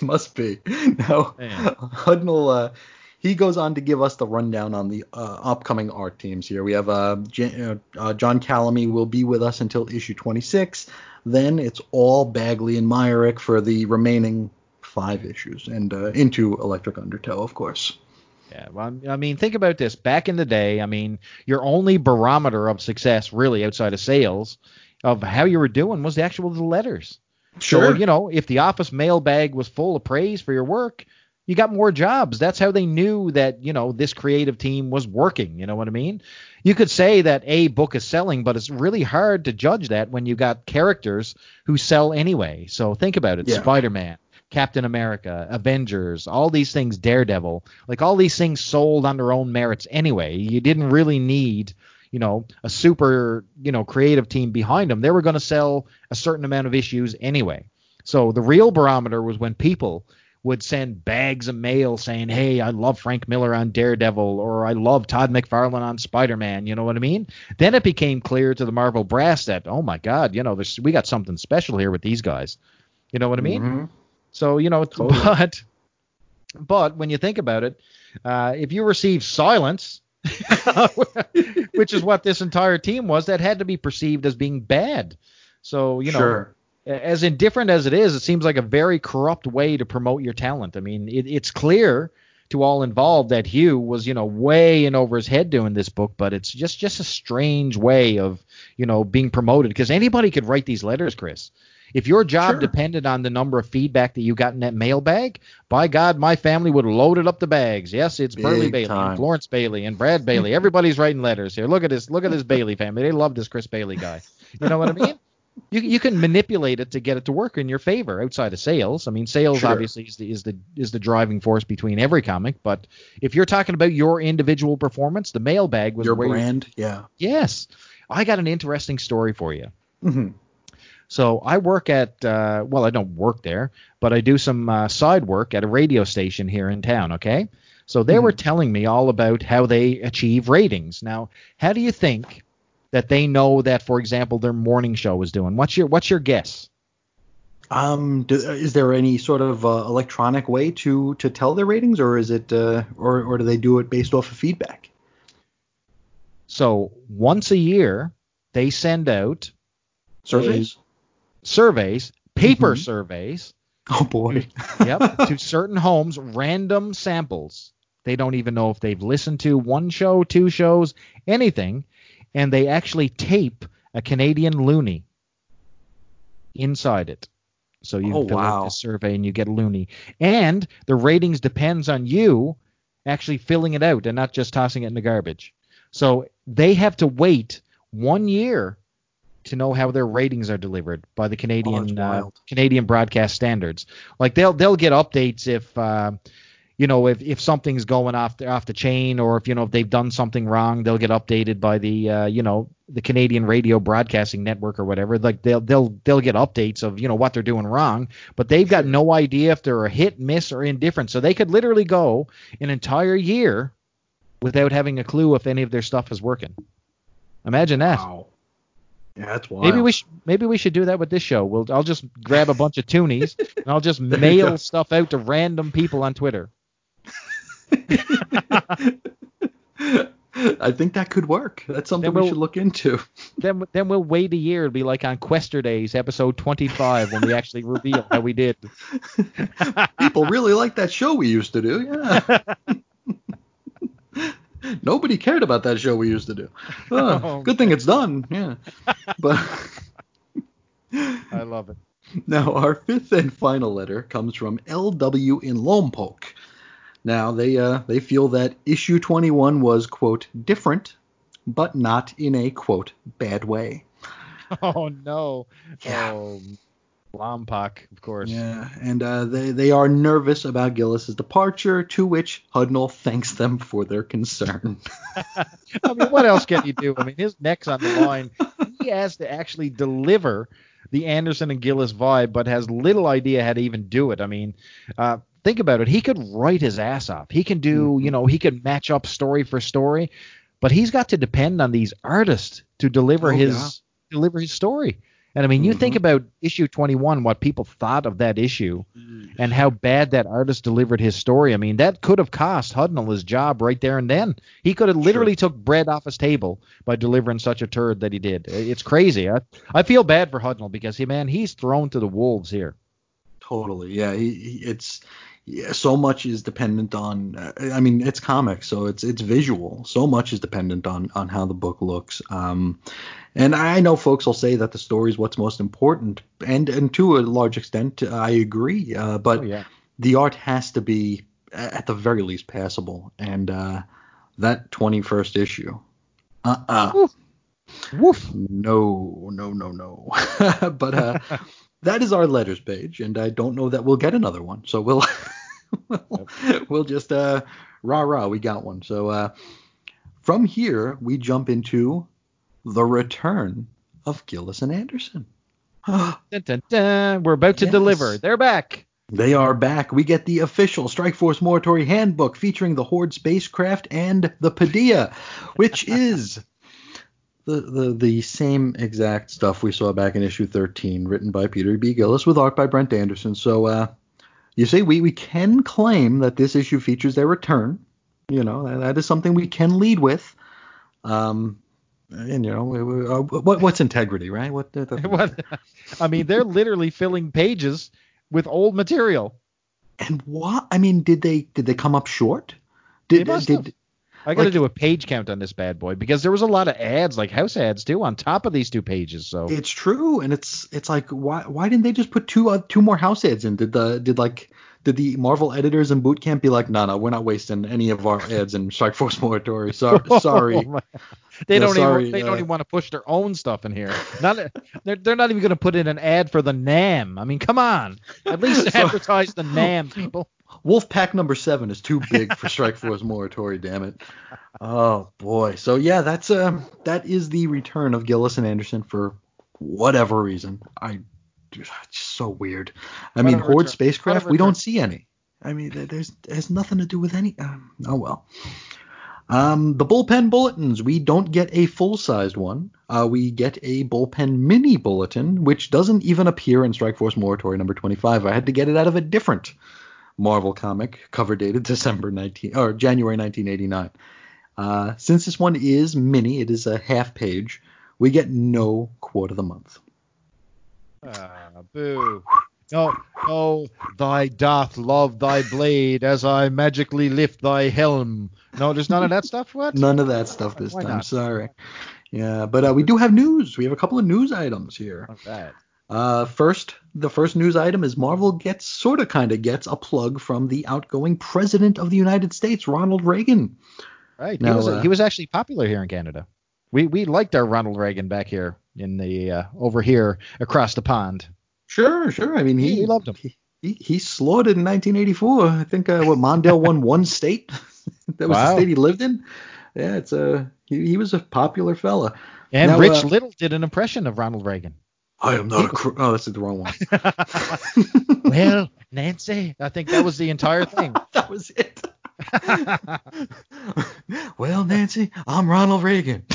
Must be. No, Man. Hudnall, uh, he goes on to give us the rundown on the uh, upcoming art teams here. We have uh, J- uh, uh, John Calimee will be with us until issue 26. Then it's all Bagley and Mayerik for the remaining five issues, and uh, into Electric Undertow, of course. Yeah, well, I mean, think about this. Back in the day, I mean, your only barometer of success, really, outside of sales, of how you were doing was the actual letters. So, you know, if the office mailbag was full of praise for your work, you got more jobs. That's how they knew that, you know, this creative team was working. You know what I mean? You could say that a book is selling, but it's really hard to judge that when you got characters who sell anyway. So think about it. Yeah. Spider-Man, Captain America, Avengers, all these things, Daredevil, like all these things sold on their own merits anyway. You didn't really need, you know, a super, you know, creative team behind them. They were going to sell a certain amount of issues anyway. So the real barometer was when people would send bags of mail saying, "Hey, I love Frank Miller on Daredevil," or "I love Todd McFarlane on Spider-Man." You know what I mean? Then it became clear to the Marvel brass that, oh my God, you know, we got something special here with these guys. You know what I mean? Mhm. So you know, Totally. but but when you think about it, uh, if you receive silence, which is what this entire team was, that had to be perceived as being bad. So you know, sure. as indifferent as it is, it seems like a very corrupt way to promote your talent. I mean, it, it's clear to all involved that Hugh was, you know, way in over his head doing this book, but it's just just a strange way of, you know, being promoted because anybody could write these letters, Chris. If your job Sure. depended on the number of feedback that you got in that mailbag, by God, my family would have loaded up the bags. Yes, it's Burley Bailey time. and Florence Bailey and Brad Bailey. Everybody's writing letters here. Look at this. Look at this Bailey family. They love this Chris Bailey guy. You know what I mean? you you can manipulate it to get it to work in your favor outside of sales. I mean, sales Sure. obviously is the is the is the driving force between every comic. But if you're talking about your individual performance, the mailbag was Your where you- brand, yeah. yes, I got an interesting story for you. hmm So I work at uh, well, I don't work there, but I do some uh, side work at a radio station here in town. Okay, so they were telling me all about how they achieve ratings. Now, how do you think that they know that, for example, their morning show is doing? What's your What's your guess? Um, do, is there any sort of uh, electronic way to to tell their ratings, or is it, uh, or or do they do it based off of feedback? So once a year, they send out Surveys. Surveys, paper Mhm. surveys, Oh boy. yep, to certain homes, random samples. They don't even know if they've listened to one show, two shows, anything, and they actually tape a Canadian loony inside it. So you Oh, fill wow. out this survey and you get a loony. And the ratings depends on you actually filling it out and not just tossing it in the garbage. So they have to wait one year to know how their ratings are delivered by the Canadian uh. Canadian broadcast standards. Like they'll they'll get updates if uh, you know if, if something's going off the off the chain or if you know if they've done something wrong, they'll get updated by the uh, you know the Canadian Radio Broadcasting Network or whatever. Like they'll they'll they'll get updates of you know what they're doing wrong, but they've got no idea if they're a hit, miss, or indifferent. So they could literally go an entire year without having a clue if any of their stuff is working. Imagine that. Wow. Yeah, that's wild. Maybe we should maybe we should do that with this show. We'll I'll just grab a bunch of toonies and I'll just mail stuff out to random people on Twitter. I think that could work. That's something Then we we'll- should look into. Then then we'll wait a year. It'll be like on Quester Days, episode 25, when we actually reveal how we did. People really like that show we used to do. Yeah. Nobody cared about that show we used to do. Oh, Oh, good thing it's done. Yeah. But I love it. now our fifth and final letter comes from LW in Lompoc. Now they uh, they feel that issue 21 was quote different, but not in a quote bad way. Oh no. Yeah. Oh, Lompoc, of course. Yeah, and uh, they they are nervous about Gillis's departure, to which Hudnall thanks them for their concern. I mean, what else can you do? I mean, his neck's on the line. He has to actually deliver the Anderson and Gillis vibe, but has little idea how to even do it. I mean, uh, think about it. He could write his ass off. He can do, Mhm. you know, he could match up story for story, but he's got to depend on these artists to deliver Oh, his yeah. deliver his story. And I mean, you think Mhm. about issue 21, what people thought of that issue, and how bad that artist delivered his story. I mean, that could have cost Hudnall his job right there and then. He could have literally took bread off his table by delivering such a turd that he did. It's crazy. I, I feel bad for Hudnall because he man, he's thrown to the wolves here. Totally, yeah. He, he, it's yeah, so much is dependent on. Uh, I mean, it's comics, so it's it's visual. So much is dependent on on how the book looks. Um, and I know folks will say that the story is what's most important, and and to a large extent, I agree. Uh, but Oh yeah. the art has to be at the very least passable, and uh, that 21st issue. Uh-uh. Woof. Woof. No, no, no, no. but uh, that is our letters page, and I don't know that we'll get another one. So we'll we'll, we'll just uh, rah rah, we got one. So uh, from here we jump into the return of Gillis and Anderson. Dun, dun, dun. We're about to Yes. deliver. They're back. They are back. We get the official Strike Force Morituri Handbook featuring the Horde spacecraft and the Paideia, which is the, the the same exact stuff we saw back in issue 13, written by Peter B. Gillis with art by Brent Anderson. So uh, you see, we we can claim that this issue features their return. You know, that, that is something we can lead with. Um, and you know, we- we- uh, what what's integrity, right? What, the, the- What- I mean, they're literally filling pages with old material. And what? I mean, did they did they come up short? Did They did. I got to Like- do a page count on this bad boy because there was a lot of ads, like house ads too, on top of these two pages. So It's true, and it's it's like why why didn't they just put two uh, two more house ads in? Did the did like did the Marvel editors in boot camp be like, no, no, we're not wasting any of our ads in Strike Force Morituri. Sorry, sorry. Oh they Yeah, don't sorry, even they uh, don't even want to push their own stuff in here. Not they're they're not even going to put in an ad for the Nam. I mean, come on, at least So- advertise the Nam, people. Wolfpack number seven is too big for Strike Force Morituri. Damn it. Oh boy. So yeah, that's um that is the return of Gillis and Anderson for whatever reason. I it's just so weird. I What mean, Horde spacecraft, we don't see any. I mean, there- there's has nothing to do with any. Um, oh well. Um, the bullpen bulletins. We don't get a full-sized one. Uh, we get a bullpen mini bulletin, which doesn't even appear in Strike Force Morituri number 25. I had to get it out of a different Marvel comic, cover dated December 19 or January 1989. Uh, since this one is mini, it is a half page. We get no quote of the month. Ah, boo. No, no, thy doth love thy blade as I magically lift thy helm. No, there's none of that stuff. What? None of that stuff this Why time. not? Sorry. Yeah, but uh, we do have news. We have a couple of news items here. Not bad. Uh, first, the first news item is Marvel gets sort of kind of gets a plug from the outgoing president of the United States, Ronald Reagan. Right. Now, he was uh, he was actually popular here in Canada. We we liked our Ronald Reagan back here in the uh, over here across the pond. Sure, sure. I mean, he we loved him. He, he, he slaughtered in 1984. I think uh, what Mondale won one state. that was Wow. the state he lived in. Yeah, it's a he, he was a popular fella. And Now, Rich uh, Little did an impression of Ronald Reagan. I am not a cr- oh, that's the wrong one. well, Nancy, I think that was the entire thing. that was it. well, Nancy, I'm Ronald Reagan.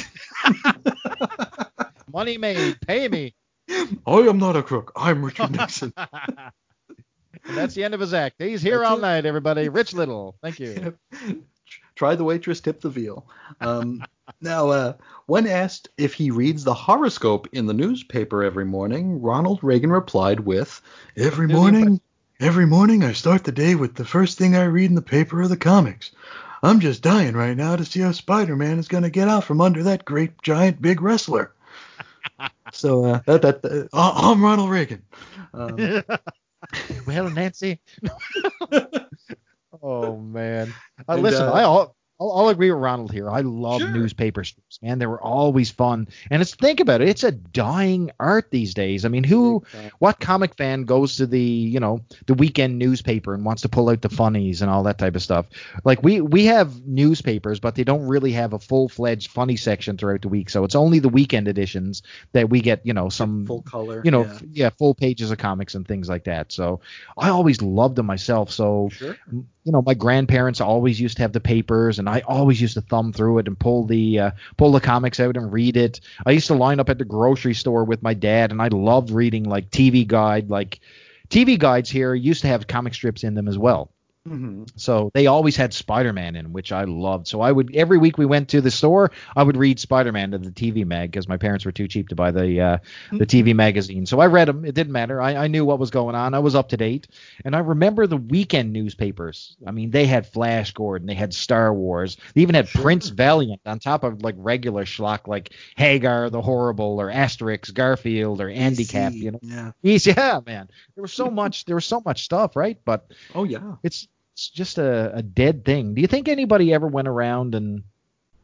Money made, pay me. I am not a crook. I'm Richard Nixon. And that's the end of his act. He's here all night, everybody. Rich Little. Thank you. Try the waitress, tip the veal. Um, now, uh, when asked if he reads the horoscope in the newspaper every morning, Ronald Reagan replied with, "Every morning, every morning I start the day with the first thing I read in the paper or the comics. I'm just dying right now to see how Spider-Man is going to get out from under that great giant big wrestler." so uh, that that uh, I'm Ronald Reagan. Um, well, Nancy. oh man. Uh, listen, uh, I all. I'll, I'll agree with Ronald here. I love Sure. newspaper strips, man. They were always fun. And it's think about it, it's a dying art these days. I mean, who what comic fan goes to the you know the weekend newspaper and wants to pull out the funnies and all that type of stuff like we we have newspapers but they don't really have a full-fledged funny section throughout the week so it's only the weekend editions that we get you know some full color. you know yeah. f- yeah full pages of comics and things like that so i always loved them myself so Sure. You know my grandparents always used to have the papers and i always used to thumb through it and pull the uh, pull the comics out and read it. I used to line up at the grocery store with my dad and i loved reading like tv guide. Like tv guides here used to have comic strips in them as well hmm so they always had Spider-Man in, which I loved. So I would every week we went to the store, I would read Spider-Man to the TV mag because my parents were too cheap to buy the uh, the TV magazine. So I read them. It didn't matter. I, I knew what was going on. I was up to date, and I remember the weekend newspapers. I mean, they had Flash Gordon, they had Star Wars, they even had Prince Valiant on top of like regular schlock like Hagar the Horrible or Asterix, Garfield or Andy Capp. You know, Yeah. He's- yeah, man. There was so much. There was so much stuff, right? But Oh yeah. it's it's just a, a dead thing. Do you think anybody ever went around and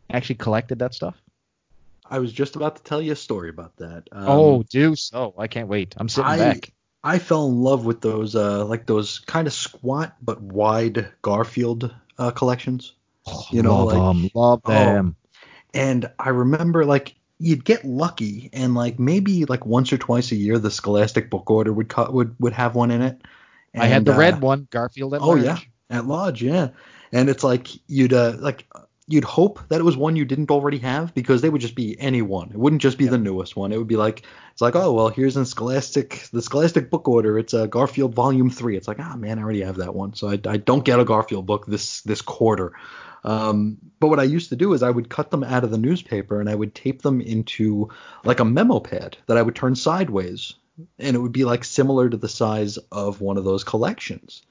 actually collected that stuff? I was just about to tell you a story about that. Um, oh, do so. I can't wait. I'm sitting I- back. I fell in love with those, uh, like those kind of squat but wide Garfield uh, collections. you know, love like- them. Love Oh. them. And I remember like you'd get lucky, and like maybe like once or twice a year, the Scholastic Book Order would cut would would have one in it. I had the uh, red one, Garfield at Oh large. yeah, at Lodge, yeah. And it's like you'd uh, like you'd hope that it was one you didn't already have because they would just be any one. It wouldn't just be the newest one. It would be like it's like oh well here's in Scholastic the Scholastic book order. It's a Garfield volume three. It's like ah man I already have that one so I, I don't get a Garfield book this this quarter. Um, but what I used to do is I would cut them out of the newspaper and I would tape them into like a memo pad that I would turn sideways and it would be like similar to the size of one of those collections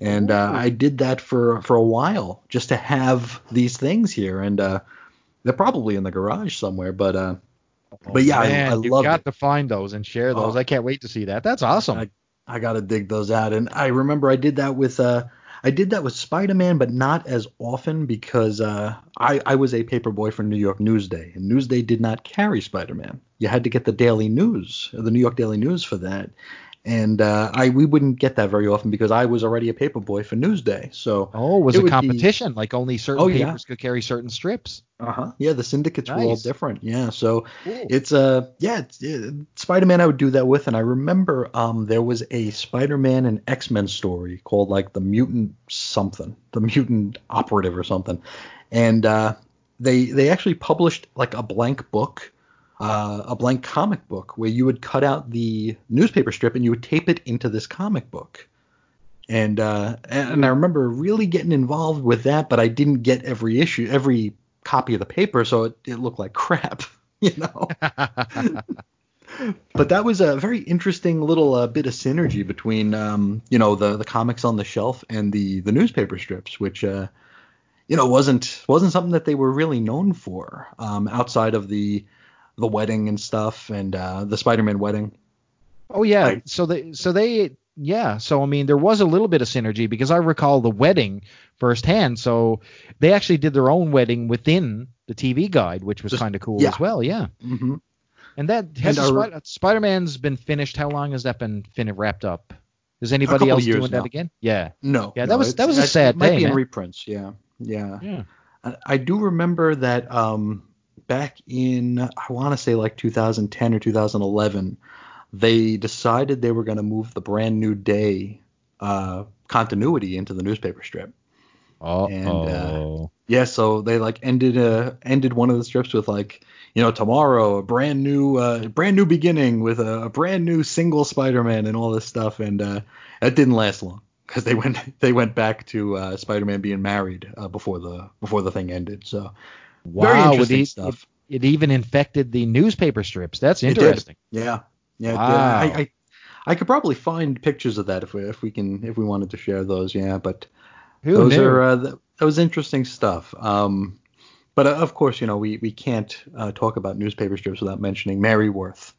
and uh, I did that for for a while just to have these things here, and uh, they're probably in the garage somewhere. But uh, but yeah, I- Man, I you love got it. to find those and share those. Oh. I can't wait to see that. That's awesome. I- I gotta dig those out. And I remember I did that with uh I did that with Spider-Man, but not as often because uh I I was a paper boy for New York Newsday, and Newsday did not carry Spider-Man. You had to get the Daily News, the New York Daily News for that. And uh, I we wouldn't get that very often because I was already a paper boy for Newsday. So oh, it was it a would be- competition. Like only certain Oh, yeah. papers could carry certain strips. uh-huh. yeah, the syndicates were all different. Yeah, so Cool. It's uh yeah, it's, uh, Spider-Man I would do that with, and I remember um there was a Spider-Man and X-Men story called like the Mutant something, the Mutant Operative or something, and uh they they actually published like a blank book, uh, a blank comic book where you would cut out the newspaper strip and you would tape it into this comic book. And uh, and I remember really getting involved with that, but I didn't get every issue, every copy of the paper, so it, it looked like crap, you know. but that was a very interesting little uh, bit of synergy between um, you know the the comics on the shelf and the the newspaper strips, which uh, you know wasn't wasn't something that they were really known for um, outside of the the wedding and stuff and uh, the Spider-Man wedding. Oh yeah. Right. So they so they yeah. So I mean there was a little bit of synergy because I recall the wedding firsthand. So they actually did their own wedding within the TV guide, which was kind of cool yeah. as well. Yeah. hmm And that has And our- Spider- Spider-Man's been finished. How long has that been fin- wrapped up? Is anybody else doing now. that again? Yeah. No, Yeah, that no, was- that was a sad It might day, be in man. reprints. Yeah, yeah. Yeah. I, I do remember that um, back in I want to say like 2010 or 2011, they decided they were going to move the brand new day uh, continuity into the newspaper strip. Oh. And, uh, Yeah, so they like ended uh ended one of the strips with like you know tomorrow a brand new uh, brand new beginning with a, a brand new single Spider-Man and all this stuff, and uh, that didn't last long because they went they went back to uh, Spider-Man being married uh, before the before the thing ended. So wow. it, stuff. It, it even infected the newspaper strips. That's interesting. Yeah, yeah. Wow. I, I I could probably find pictures of that if we if we can if we wanted to share those. Yeah, but Who those knew? are uh, th- that was interesting stuff. Um, but uh, of course, you know, we we can't uh, talk about newspaper strips without mentioning Mary Worth.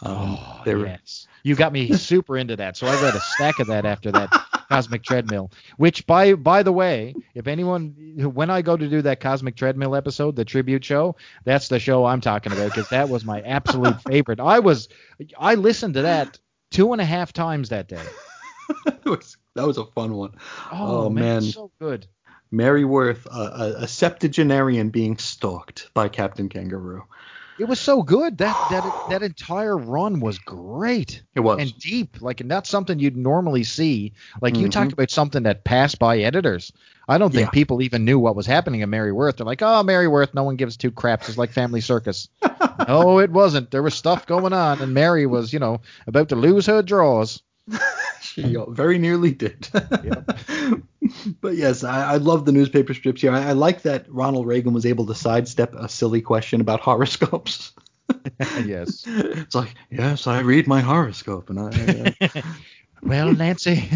Um, Oh, were- yes. You got me super into that. So I read a stack of that after that Cosmic Treadmill. Which by by the way, if anyone when I go to do that Cosmic Treadmill episode, the tribute show, that's the show I'm talking about because that was my absolute favorite. I was I listened to that two and a half times that day. that was that was a fun one. Oh, Oh, man, man. so good. Mary Worth, uh, a, a septuagenarian being stalked by Captain Kangaroo. It was so good. That that that entire run was great. It was. and deep, like and that's something you'd normally see. Like you Mhm. talk about something that passed by editors. I don't think Yeah. people even knew what was happening in Mary Worth. They're like, oh, Mary Worth, no one gives two craps. It's like Family Circus. no, it wasn't. There was stuff going on, and Mary was, you know, about to lose her drawers. She uh, very nearly did. but yes, I, I love the newspaper strips here. I, I like that Ronald Reagan was able to sidestep a silly question about horoscopes. yes. It's like, yes, I read my horoscope, and I, Well, Nancy.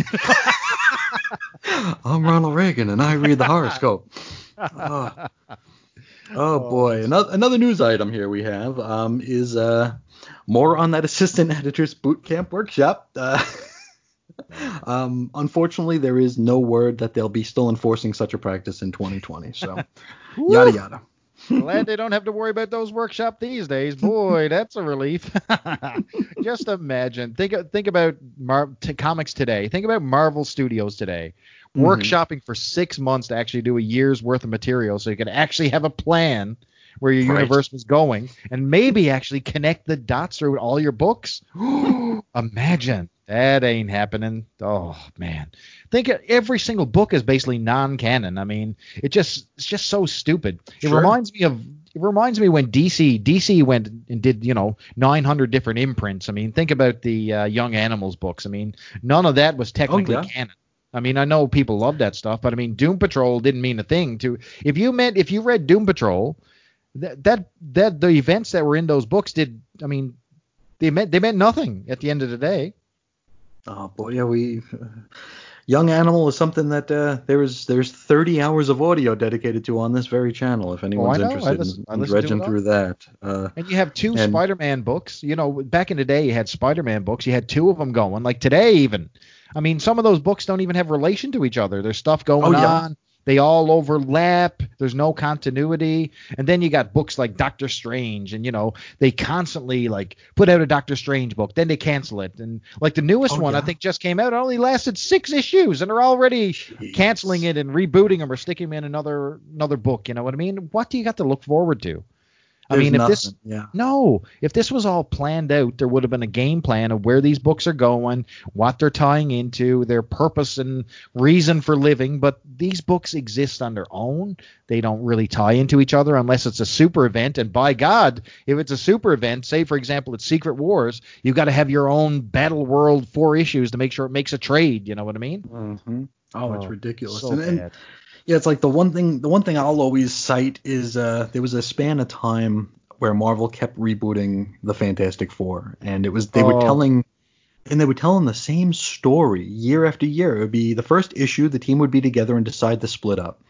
I'm Ronald Reagan, and I read the horoscope. Oh, oh boy, another another news item here we have um, is uh, more on that assistant editor's boot camp workshop. Uh, um, unfortunately, there is no word that they'll be still enforcing such a practice in 2020. So, yada yada. Glad they don't have to worry about those workshop these days. Boy, that's a relief. Just imagine. Think think about Mar- t- comics today. Think about Marvel Studios today. Mhm. Workshopping for six months to actually do a year's worth of material, so you can actually have a plan where your Right. universe was going, and maybe actually connect the dots through all your books. Imagine that ain't happening. Oh man, think of- every single book is basically non-canon. I mean, it just it's just so stupid. It Sure. reminds me of it reminds me when DC DC went and did you know 900 different imprints. I mean, think about the uh, Young Animals books. I mean, none of that was technically yeah. canon. I mean, I know people love that stuff, but I mean, Doom Patrol didn't mean a thing to. If you meant if you read Doom Patrol, that that that the events that were in those books did. I mean, they meant they meant nothing at the end of the day. Oh boy, yeah, we. Young Animal is something that uh, there is there's 30 hours of audio dedicated to on this very channel. If anyone's Oh, know. I interested listen- I in, in listen dredging through that, uh, And you have two And- Spider-Man books. You know, back in the day, you had Spider-Man books. You had two of them going. Like today, even. I mean, some of those books don't even have relation to each other. There's stuff going Oh, yeah. on. They all overlap. There's no continuity. And then you got books like Doctor Strange, and you know they constantly like put out a Doctor Strange book, then they cancel it. And like the newest Oh, one, I think just came out. It only lasted six issues, and they're already Jeez. canceling it and rebooting them or sticking them in another another book. You know what I mean? What do you got to look forward to? I there's mean, if this yeah. no, if this was all planned out, there would have been a game plan of where these books are going, what they're tying into, their purpose and reason for living. But these books exist on their own. They don't really tie into each other unless it's a super event. And by God, if it's a super event, say for example it's Secret Wars, you've got to have your own Battle World four issues to make sure it makes a trade. You know what I mean? hmm Oh, it's Oh, ridiculous. So and, and bad. Yeah, it's like the one thing the one thing I'll always cite is uh there was a span of time where Marvel kept rebooting the Fantastic Four and it was they were Oh. telling and they were telling the same story year after year. It would be the first issue, the team would be together and decide to split up.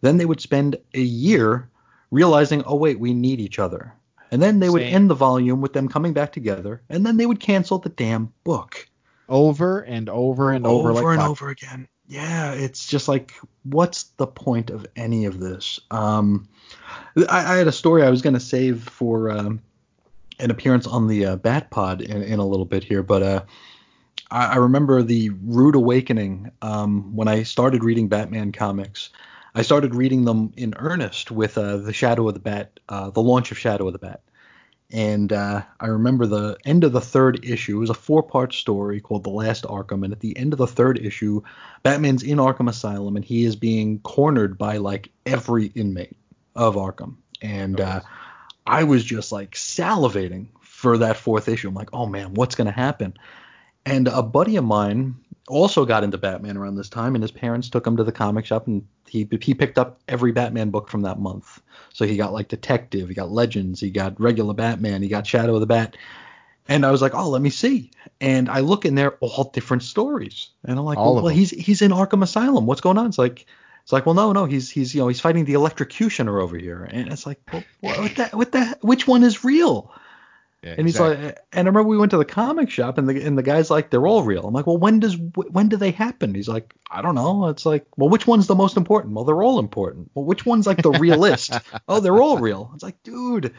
Then they would spend a year realizing, oh wait, we need each other. And then they would Same. end the volume with them coming back together, and then they would cancel the damn book Over and over and over, over, like and clock. over again. Yeah, it's just like, what's the point of any of this? Um, I, I had a story I was going to save for um, an appearance on the uh, Bat Pod in, in a little bit here, but uh, I, I remember the rude awakening um, when I started reading Batman comics. I started reading them in earnest with uh, the Shadow of the Bat, uh, the launch of Shadow of the Bat. And uh, I remember the end of the third issue. It was a four-part story called The Last Arkham. And at the end of the third issue, Batman's in Arkham Asylum, and he is being cornered by like every inmate of Arkham. And uh, I was just like salivating for that fourth issue. I'm like, oh man, what's gonna happen? And a buddy of mine also got into Batman around this time, and his parents took him to the comic shop, and he he picked up every Batman book from that month. So he got like Detective, he got Legends, he got regular Batman, he got Shadow of the Bat. And I was like, oh, let me see. And I look in there, all different stories. And I'm like, All well, well, he's he's in Arkham Asylum. What's going on? It's like it's like, well, no, no, he's he's you know he's fighting the electrocutioner over here. And it's like, well, what, what the, what the, which one is real? Yeah, And he's exactly. like, and I remember we went to the comic shop, and the and the guy's like, they're all real. I'm like, well, when does when do they happen? He's like, I don't know. It's like, well, which one's the most important? Well, they're all important. Well, which one's like the realist? oh, they're all real. It's like, dude,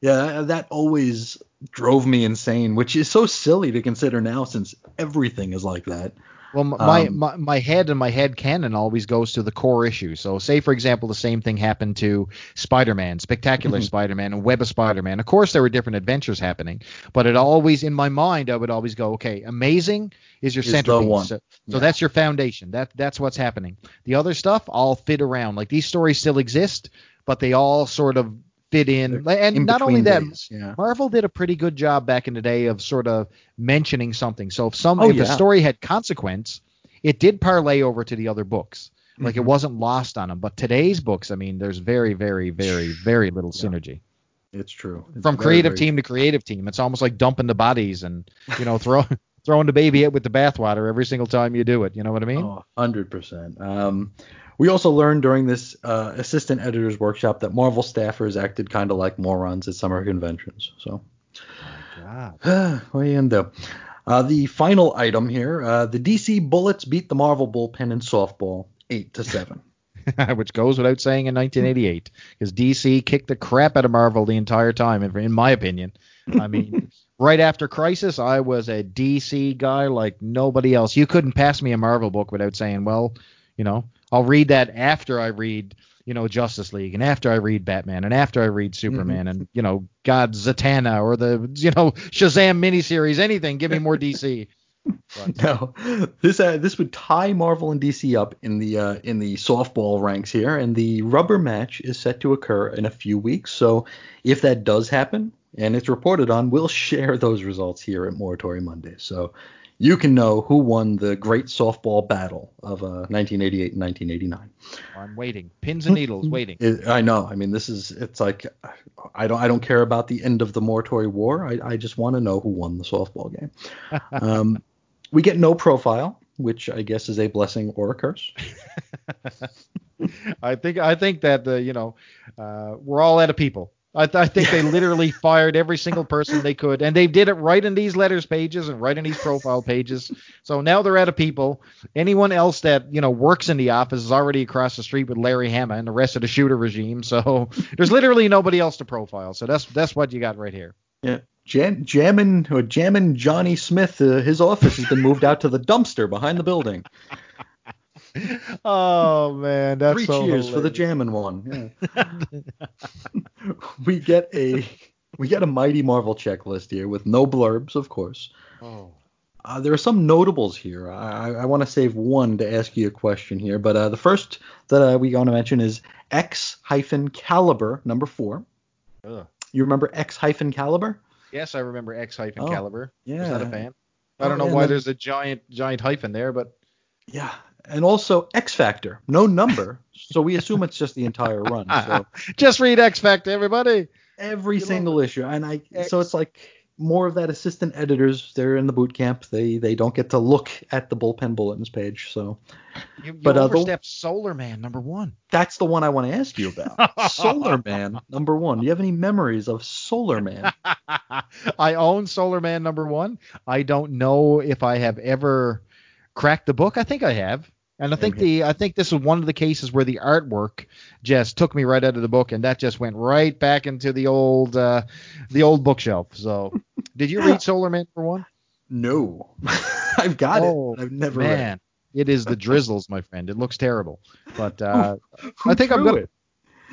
yeah, that always drove me insane, which is so silly to consider now since everything is like that. Well, my, Um, my my head and my head canon always goes to the core issue. So, say for example, the same thing happened to Spider-Man, Spectacular Mhm. Spider-Man, and Web of Spider-Man. Of course, there were different adventures happening, but it always in my mind I would always go, okay, Amazing is your Is centerpiece. So, so that's your foundation. That that's what's happening. The other stuff all fit around. Like these stories still exist, but they all sort of fit in. And In not only that, yeah. Marvel did a pretty good job back in the day of sort of mentioning something. So if some Oh, if a story had consequence, it did parlay over to the other books. Like it Mhm. wasn't lost on them. But today's books, I mean, there's very, very, very, very little Yeah. synergy It's true. It's from very, creative very team to creative team. It's almost like dumping the bodies and you know throw, throwing the baby out with the bathwater every single time you do it. You know what I mean? Oh, 100%. Um, we also learned during this uh, assistant editor's workshop that Marvel staffers acted kind of like morons at summer conventions. So, My God. what are you to do? Uh, the final item here uh, the DC Bullets beat the Marvel bullpen in softball 8 to 7. which goes without saying in 1988, because DC kicked the crap out of Marvel the entire time, in my opinion. I mean, right after Crisis, I was a DC guy like nobody else. You couldn't pass me a Marvel book without saying, well, you know, I'll read that after I read, you know, Justice League, and after I read Batman, and after I read Superman, and you know, God Zatanna or the, you know, Shazam miniseries, anything. Give me more DC. But- No, this uh, this would tie Marvel and DC up in the uh, in the softball ranks here, and the rubber match is set to occur in a few weeks. So if that does happen and it's reported on, we'll share those results here at Morituri Monday, so you can know who won the great softball battle of uh, 1988 and 1989. I'm waiting, pins and needles, waiting. It, I know. I mean, this is it's like I don't I don't care about the end of the Morituri War. I, I just want to know who won the softball game. um, we get no profile. which I guess is a blessing or a curse. I think I think that uh, you know uh, we're all out of people. I, th- I think they literally fired every single person they could, and they did it right in these letters pages and right in these profile pages. So now they're out of people. Anyone else that you know works in the office is already across the street with Larry Hama and the rest of the shooter regime. So there's literally nobody else to profile. So that's that's what you got right here. Yeah. Jam, jamming or jamming Johnny Smith, uh, his office has been moved out to the dumpster behind the building. oh man, that's three so cheers for the jamming one. Yeah. we get a we get a mighty Marvel checklist here with no blurbs, of course. Oh. Uh, there are some notables here. I, I want to save one to ask you a question here, but uh, the first that uh, we want to mention is X hyphen Caliber number four. Ugh. You remember X hyphen Caliber? Yes, I remember X hyphen Oh, Caliber. yeah. Was that a fan? I Oh, don't know yeah, why that- there's a giant giant hyphen there, but Yeah, and also X Factor, no number, so we assume it's just the entire run. So just read X Factor, everybody. every You single issue, and I so it's like more of that assistant editors. They're in the boot camp. They they don't get to look at the bullpen bulletins page. So You, you But, uh, the- overstepped Solar Man number one. that's the one I want to ask you about. Solar Man number one. Do you have any memories of Solar Man? I own Solar Man number one. I don't know if I have ever cracked the book. I think I have. And I think the I think this is one of the cases where the artwork just took me right out of the book, and that just went right back into the old uh, the old bookshelf. So, did you read Solar Man for one? No, I've got Oh, it. I've never read. Man, it is the drizzles, my friend. It looks terrible, but uh, I think I'm gonna- it.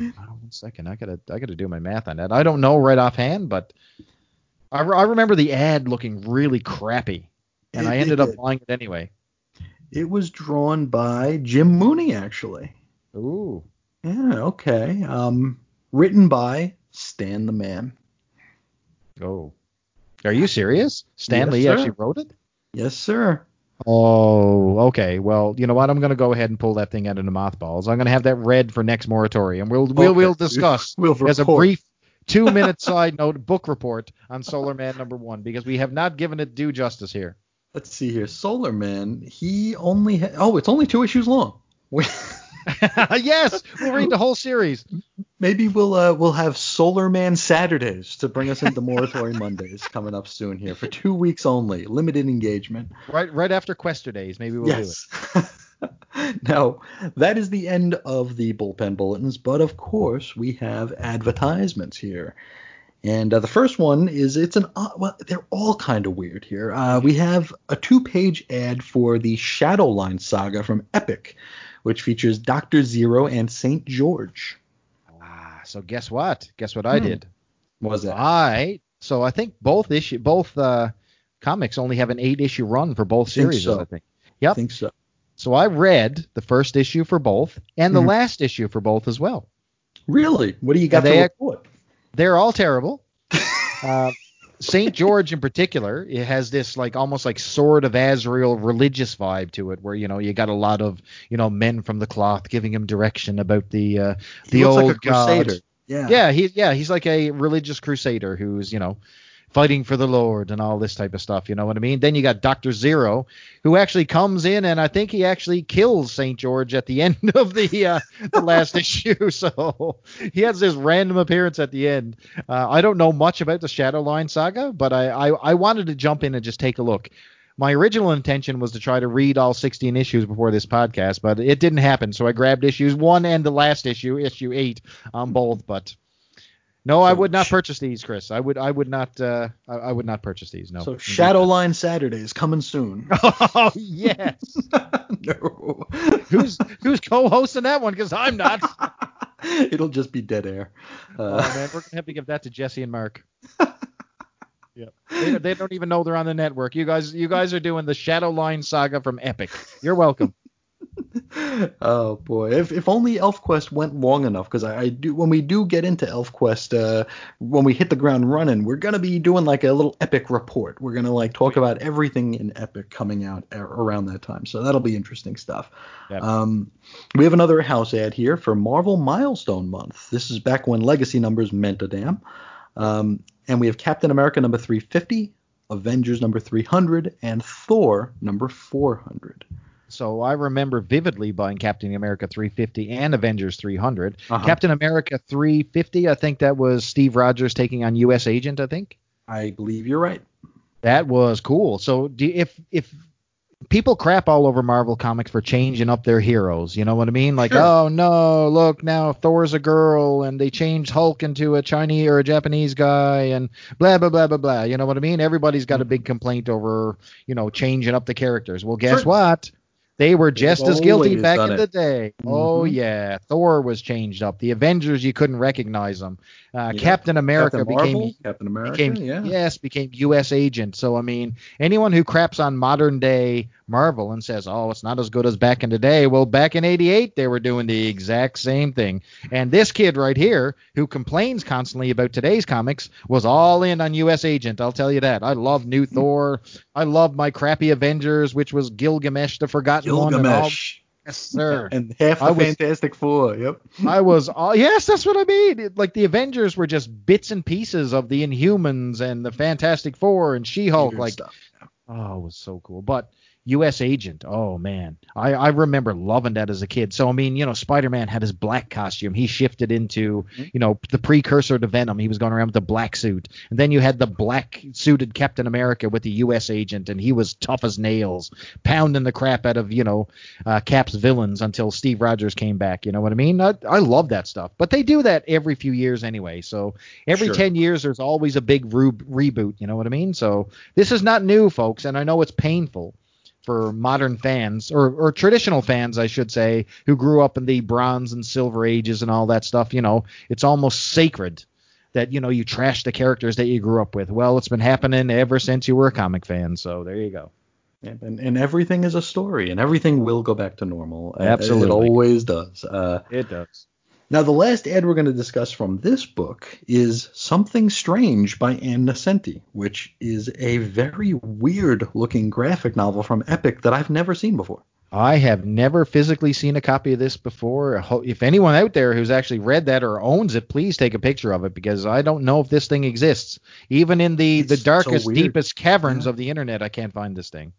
Oh, one second. I gotta I gotta do my math on that. I don't know right offhand, but I, re- I remember the ad looking really crappy, and It- I ended up buying it anyway. It was drawn by Jim Mooney, actually. Ooh. Yeah, okay. Um, written by Stan the Man. Oh. Are you serious? Stan Lee sir. actually wrote it? Yes, sir. Oh, okay. Well, you know what? I'm gonna go ahead and pull that thing out of the mothballs. I'm gonna have that read for next Morituri. We'll we'll Okay. we'll discuss We'll as a brief two minute side note book report on Solar Man number one because we have not given it due justice here. Let's see here. Solar Man. He only. Ha- oh, it's only two issues long. Yes, we'll read the whole series. Maybe we'll uh, we'll have Solar Man Saturdays to bring us into Morituri Mondays coming up soon here for two weeks only, limited engagement. Right right after Quester Days, maybe we'll do it. yes. now that is the end of the bullpen bulletins, but of course we have advertisements here. And uh, the first one is it's an uh, well they're all kind of weird here. Uh, we have a two-page ad for the Shadowline saga from Epic, which features Doctor Zero and Saint George. Ah, so guess what? Guess what I Hmm. did? Was it? I so I think both issue both uh, comics only have an eight issue run for both series. so. I think. I Yep. think so. So I read the first issue for both and the Mhm. last issue for both as well. Really? What do you got They to act- report? They're all terrible. uh, Saint George in particular, it has this like almost like Sword of Azrael religious vibe to it, where you know you got a lot of you know men from the cloth giving him direction about the uh, He the looks old like a crusader. gods. Yeah. Yeah, he yeah he's like a religious crusader who's you know fighting for the Lord and all this type of stuff. You know what I mean? Then you got Doctor Zero, who actually comes in and I think he actually kills Saint George at the end of the uh, the last issue. So he has this random appearance at the end. Uh, I don't know much about the Shadowline saga, but I, I I wanted to jump in and just take a look. My original intention was to try to read all 16 issues before this podcast, but it didn't happen. So I grabbed issues one and the last issue, issue eight, on both. But no, I would not purchase these, Chris. I would I would not uh, I, I would not purchase these. No. So Shadowline Saturdays coming soon. Oh yes. no. who's who's co-hosting that one? Because I'm not. It'll just be dead air. Oh Uh, man, we're gonna have to give that to Jesse and Mark. Yep. They, they don't even know they're on the network. You guys, you guys are doing the Shadowline saga from Epic. You're welcome. Oh boy, if if only ElfQuest went long enough, because I, I do when we do get into ElfQuest, uh, when we hit the ground running, we're gonna be doing like a little Epic report. We're gonna like talk about everything in Epic coming out a- around that time, so that'll be interesting stuff. Yep. Um, we have another house ad here for Marvel Milestone Month. This is back when legacy numbers meant a damn. Um, and we have Captain America number 350, Avengers number 300, and Thor number 400. So I remember vividly buying Captain America 350 and Avengers 300. Uh-huh. Captain America 350, I think that was Steve Rogers taking on U.S. Agent. I think I believe you're right. that was cool. So do, if if people crap all over Marvel comics for changing up their heroes, you know what I mean? Like, Sure. oh no, look now Thor's a girl and they changed Hulk into a Chinese or a Japanese guy and blah blah blah blah blah. You know what I mean? Everybody's got a big complaint over you know changing up the characters. Well, guess Sure. what? They were just as guilty back in it. the day. Oh Mhm. yeah, Thor was changed up. The Avengers you couldn't recognize them. Uh, Yeah. Captain America Captain became Marvel, Captain America, became yeah. yes became U.S. agent. So I mean, anyone who craps on modern day Marvel and says, "Oh, it's not as good as back in the day," well, back in '88 they were doing the exact same thing. And this kid right here, who complains constantly about today's comics, was all in on U.S. agent. I'll tell you that. I love New hmm. Thor. I love my crappy Avengers, which was Gilgamesh, the Forgotten One. Gilgamesh. yes, sir. And half the I was- Fantastic Four. Yep. I was all yes, that's what I mean. It- Like the Avengers were just bits and pieces of the Inhumans and the Fantastic Four and She-Hulk. Weird Like stuff. oh, it was so cool. But U.S. Agent, oh man, I I remember loving that as a kid. So I mean, you know, Spider-Man had his black costume. He shifted into Mm-hmm. you know the precursor to Venom. He was going around with the black suit, and then you had the black suited Captain America with the U.S. Agent, and he was tough as nails, pounding the crap out of you know uh, Cap's villains until Steve Rogers came back. You know what I mean? I, I love that stuff. But they do that every few years anyway. So every Sure. 10 years, there's always a big re- reboot. You know what I mean? So this is not new, folks. And I know it's painful for modern fans or, or traditional fans, I should say, who grew up in the bronze and silver ages and all that stuff. You know, it's almost sacred that, you know, you trash the characters that you grew up with. Well, it's been happening ever since you were a comic fan. So there you go. And, and everything is a story, and everything will go back to normal. Absolutely. It always does. Uh, It does. Now, the last ad we're going to discuss from this book is Someplace Strange by Ann Nocenti, which is a very weird looking graphic novel from Epic that I've never seen before. I have never physically seen a copy of this before. If anyone out there who's actually read that or owns it, please take a picture of it because I don't know if this thing exists. Even in the, the It's so darkest, weird. deepest caverns Yeah. of the internet, I can't find this thing.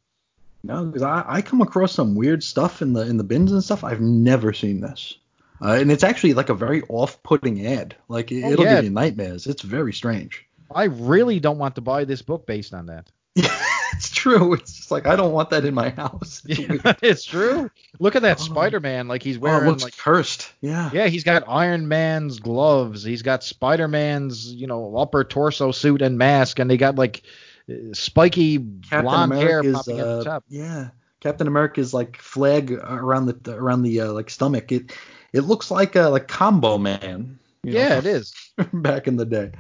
No, because I, I come across some weird stuff in the in the bins and stuff. I've never seen this. Uh, and it's actually like a very off-putting ad. Like it, Oh, it'll yeah. give you nightmares. It's very strange. I really don't want to buy this book based on that. it's true. It's just like I don't want that in my house. It's weird. it's true. Look at that Oh. Spider-Man. Like he's Oh, it wearing looks like cursed. Yeah. yeah, he's got Iron Man's gloves. He's got Spider-Man's you know upper torso suit and mask, and they got like uh, spiky Captain blonde hair America's popping at uh, the top. yeah. Captain America's like flag around the around the uh, like stomach. It it looks like a like Combo Man. you know, Yeah, it is. back in the day.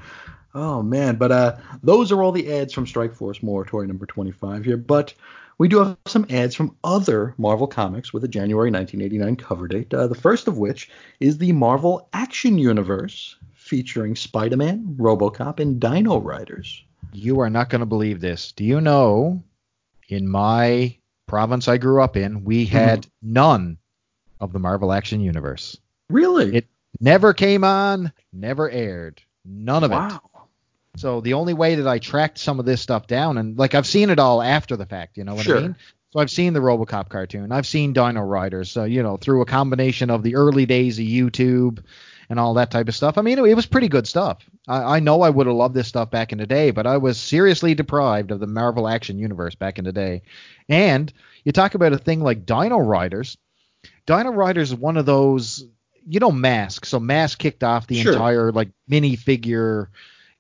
Oh man, but uh, those are all the ads from Strike Force Morituri number 25 here. But we do have some ads from other Marvel comics with a January 1989 cover date. Uh, the first of which is the Marvel Action Universe featuring Spider-Man, RoboCop, and Dino Riders. You are not going to believe this. Do you know in my province I grew up in, we had none of the Marvel Action Universe. Really? It never came on, never aired. None of it. wow. So the only way that I tracked some of this stuff down, and like I've seen it all after the fact, you know what Sure. I mean? So I've seen the RoboCop cartoon, I've seen Dino Riders, so you know through a combination of the early days of YouTube and all that type of stuff. I mean, it, it was pretty good stuff. I, I know I would have loved this stuff back in the day, but I was seriously deprived of the Marvel Action Universe back in the day. And you talk about a thing like Dino Riders. Dino Riders is one of those, you know, Mask. So Mask kicked off the Sure. entire like minifigure,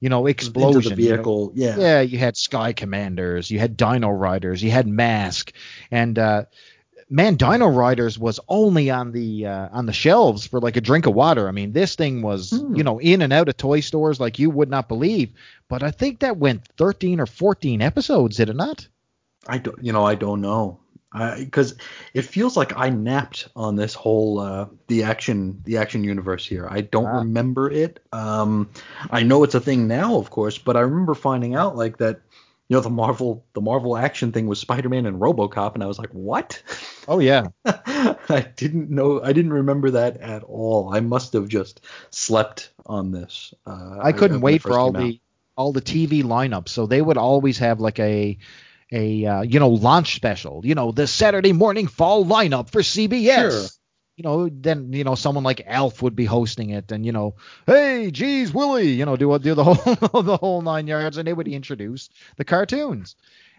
you know, explosion Into the you know? vehicle. Yeah. Yeah, you had Sky Commanders, you had Dino Riders, you had Mask, and uh, man, Dino Riders was only on the uh, on the shelves for like a drink of water. I mean, this thing was Hmm. you know in and out of toy stores like you would not believe. But I think that went 13 or 14 episodes, did it not? I don't, you know, I don't know, because it feels like I napped on this whole uh, the action the action universe here. I don't Ah. remember it. Um, I know it's a thing now, of course, but I remember finding out like that. You know, the Marvel the Marvel action thing was Spider-Man and RoboCop, and I was like, what? Oh yeah, I didn't know. I didn't remember that at all. I must have just slept on this. Uh, I couldn't it wait for all the all the TV lineups. So they would always have like a a uh, you know launch special. You know the Saturday morning fall lineup for CBS. Sure. You know, then you know someone like Alf would be hosting it, and you know, hey, geez, Willie, you know, do do the whole the whole nine yards, and they would introduce the cartoons,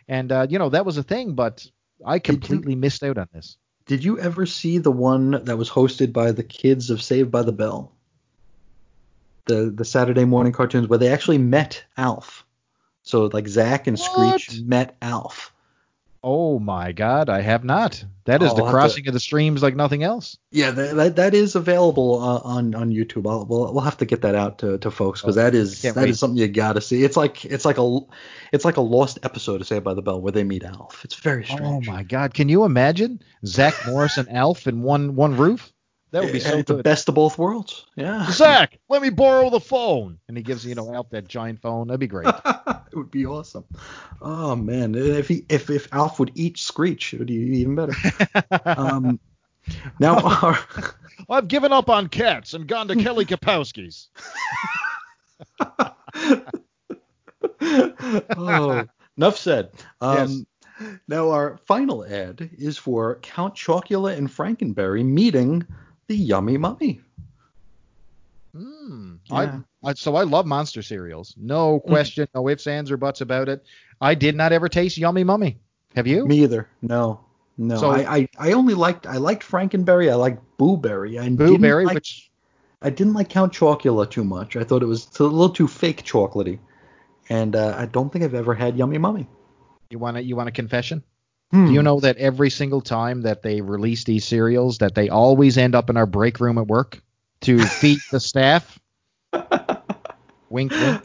and uh, you know that was a thing, but I you- completely missed out on this. Did you ever see the one that was hosted by the kids of Saved by the Bell? The the Saturday morning cartoons where they actually met Alf. So like Zach and Screech met Alf. Oh my God, I have not. That is Oh, the I'll have to- crossing of the streams like nothing else. Yeah, that that, that is available uh, on on YouTube. I'll, we'll we'll have to get that out to, to folks because Oh, that is can't that is something you gotta see. It's like it's like a it's like a lost episode of Saved by the Bell where they meet Alf. It's very strange. Oh my God, can you imagine Zach Morris and Alf in one one roof? That would be so the best of both worlds. Yeah. Zach, let me borrow the phone, and he gives you know Alf that giant phone. That'd be great. it would be awesome. Oh man, if he if if Alf would eat Screech, it would be even better. um, now our I've given up on cats and gone to Kelly Kapowski's. oh, enough said. Um, Now our final ad is for Count Chocula and Frankenberry meeting the Yummy Mummy. Hmm. Yeah. I, I so I love monster cereals. No question, no ifs, ands, or buts about it. I did not ever taste Yummy Mummy. Have you? Me either. No. No, So- I, I, I only liked I liked Frankenberry. I liked Booberry. I Boo Berry, like- which I didn't like Count Chocula too much. I thought it was a little too fake chocolatey, and uh, I don't think I've ever had Yummy Mummy. you want to you want a confession? Hmm. Do you know that every single time that they release these cereals, that they always end up in our break room at work to feed the staff? wink, wink.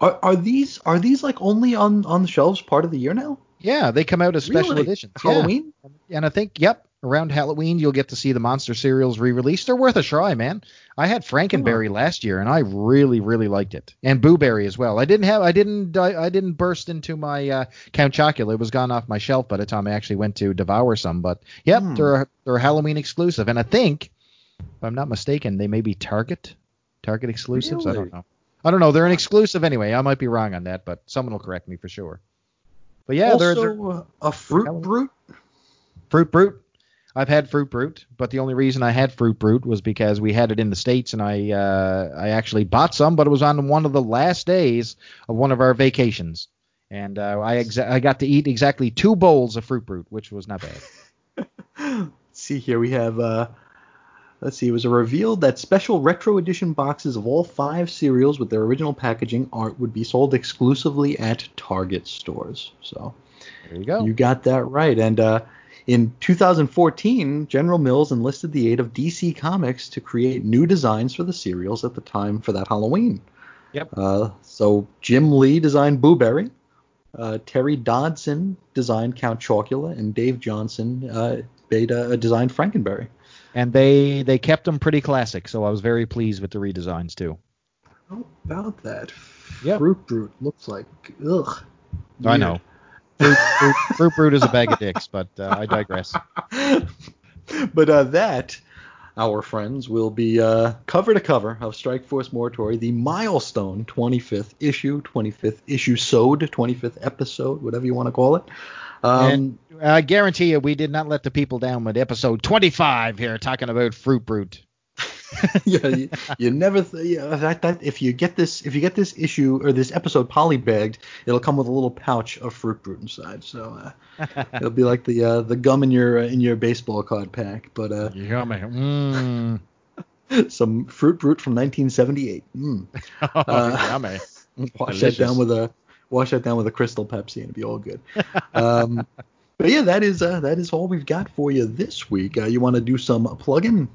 Are, are these are these like only on on the shelves part of the year now? Yeah, they come out as special Really? editions. Yeah. Halloween? And I think, yep, around Halloween you'll get to see the monster cereals re-released. They're worth a try, man. I had Frankenberry last year and I really, really liked it, and Booberry as well. I didn't have, I didn't, I, I didn't burst into my uh, Count Chocula. It was gone off my shelf by the time I actually went to devour some. But yep, Hmm. they're a, they're a Halloween exclusive, and I think, if I'm not mistaken, they may be Target, Target exclusives. I don't know. I don't know. They're an exclusive anyway. I might be wrong on that, but someone will correct me for sure. But yeah, they're, they're also uh, a fruit brute. Fruit Brute. I've had Fruit Brute, but the only reason I had Fruit Brute was because we had it in the states, and I uh, I actually bought some, but it was on one of the last days of one of our vacations, and uh, I exa- I got to eat exactly two bowls of Fruit Brute, which was not bad. Let's see here we have uh let's see it was a revealed that special retro edition boxes of all five cereals with their original packaging art would be sold exclusively at Target stores. So There you go. you got that right. And uh in 2014, General Mills enlisted the aid of DC Comics to create new designs for the cereals at the time for that Halloween. Yep. Uh, so Jim Lee designed Booberry, uh, Terry Dodson designed Count Chocula, and Dave Johnson uh, made, uh, designed Frankenberry. and they they kept them pretty classic, so I was very pleased with the redesigns too. How about that? Yep. Fruit Brute looks like ugh. I know. Fruit, Fruit, Fruit Brute is a bag of dicks, but uh, I digress. but uh, that, our friends, will be uh, cover to cover of Strike Force Morituri, the milestone 25th issue, 25th issue sewed, 25th episode, whatever you want to call it. Um, and I guarantee you, we did not let the people down with episode 25 here, talking about Fruit Brute. yeah, you, you never. Th- yeah, that, that if you get this if you get this issue or this episode polybagged, it'll come with a little pouch of fruit brute inside. So uh, it'll be like the uh, the gum in your uh, in your baseball card pack, but uh, Yummy. Mm. some fruit brute from 1978. Mm. Uh, Yummy. Wash Delicious. that down with a wash that down with a Crystal Pepsi and it'll be all good. Um, but yeah, that is uh, that is all we've got for you this week. Uh, you want to do some plug-in?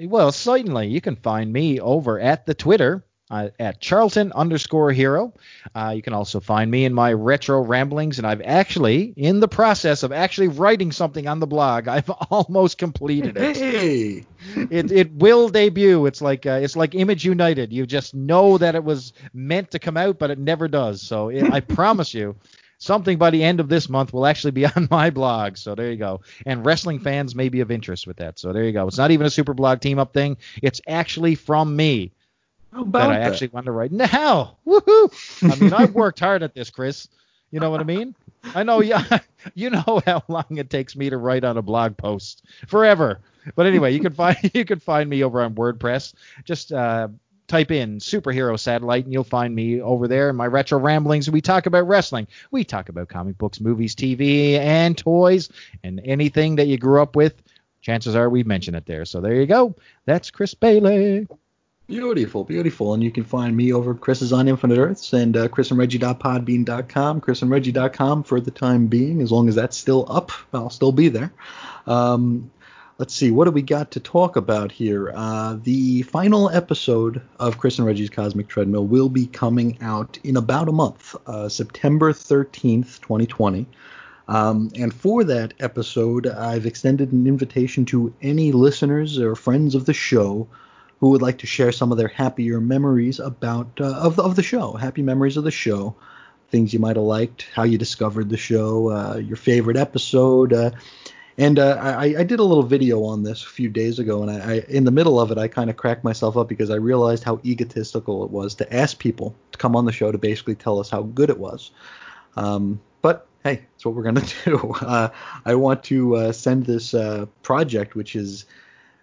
Well, certainly. You can find me over at the Twitter uh, at Charlton underscore hero. Uh, you can also find me in my retro ramblings, and I've actually, in the process of actually writing something on the blog, I've almost completed it. Hey, it it will debut. It's like uh, it's like Image United. You just know that it was meant to come out, but it never does. So it, I promise you, something by the end of this month will actually be on my blog. So there you go. And wrestling fans may be of interest with that. So there you go. It's not even a super blog team up thing. It's actually from me. How about that I that? actually want to write now. Woohoo! I mean, I've worked hard at this, Chris. You know what I mean? I know, yeah. You know how long it takes me to write on a blog post forever. But anyway, you can find you can find me over on WordPress. Just uh, type in superhero satellite and you'll find me over there in my retro ramblings. We talk about wrestling. We talk about comic books, movies, TV, and toys, and anything that you grew up with. Chances are we've mentioned it there. So there you go. That's Chris Bailey. Beautiful, beautiful. And you can find me over Chris's on Infinite Earths and uh, chrisandreggie.podbean.com, chrisandreggie.com for the time being. As long as that's still up, I'll still be there. Um, let's see, what do we got to talk about here? Uh, the final episode of Chris and Reggie's Cosmic Treadmill will be coming out in about a month, uh, September 13th, 2020. Um, and for that episode, I've extended an invitation to any listeners or friends of the show who would like to share some of their happier memories about uh, of, of the show, happy memories of the show, things you might have liked, how you discovered the show, uh, your favorite episode. And uh, I, I did a little video on this a few days ago, and I, I in the middle of it, I kind of cracked myself up because I realized how egotistical it was to ask people to come on the show to basically tell us how good it was. Um, but hey, that's what we're gonna do. Uh, I want to uh, send this uh, project, which has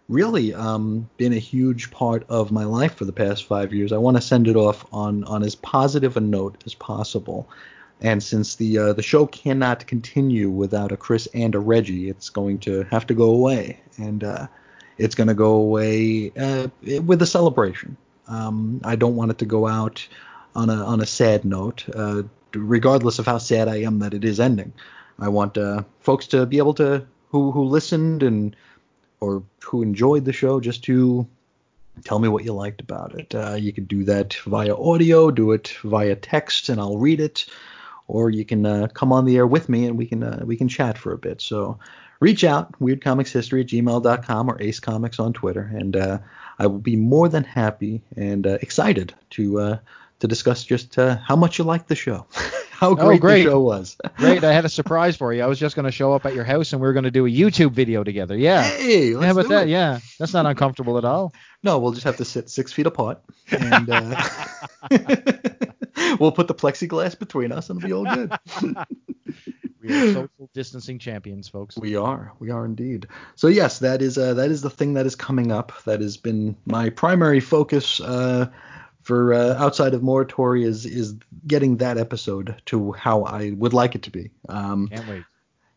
really um, been a huge part of my life for the past five years. I want to send it off on on as positive a note as possible. And since the uh, the show cannot continue without a Chris and a Reggie, it's going to have to go away, and uh, it's going to go away uh, with a celebration. Um, I don't want it to go out on a on a sad note, uh, regardless of how sad I am that it is ending. I want uh, folks to be able to who who listened and or who enjoyed the show just to tell me what you liked about it. Uh, you can do that via audio, do it via text, and I'll read it, or you can uh, come on the air with me and we can uh, we can chat for a bit. So reach out, weirdcomicshistory at gmail.com or Ace Comics on Twitter, and uh, I will be more than happy and uh, excited to uh, to discuss just uh, how much you liked the show. how great, Oh, great. the show was. Great. I had a surprise for you. I was just going to show up at your house and we were going to do a YouTube video together. Yeah. Hey, let's How about do that? it. Yeah. That's not uncomfortable at all. No, we'll just have to sit six feet apart, and uh, we'll put the plexiglass between us, and it'll be all good. We are social distancing champions, folks. we are, we are indeed. So yes, that is uh, that is the thing that is coming up. That has been my primary focus uh, for uh, outside of Morituri is is getting that episode to how I would like it to be. Um, Can't wait.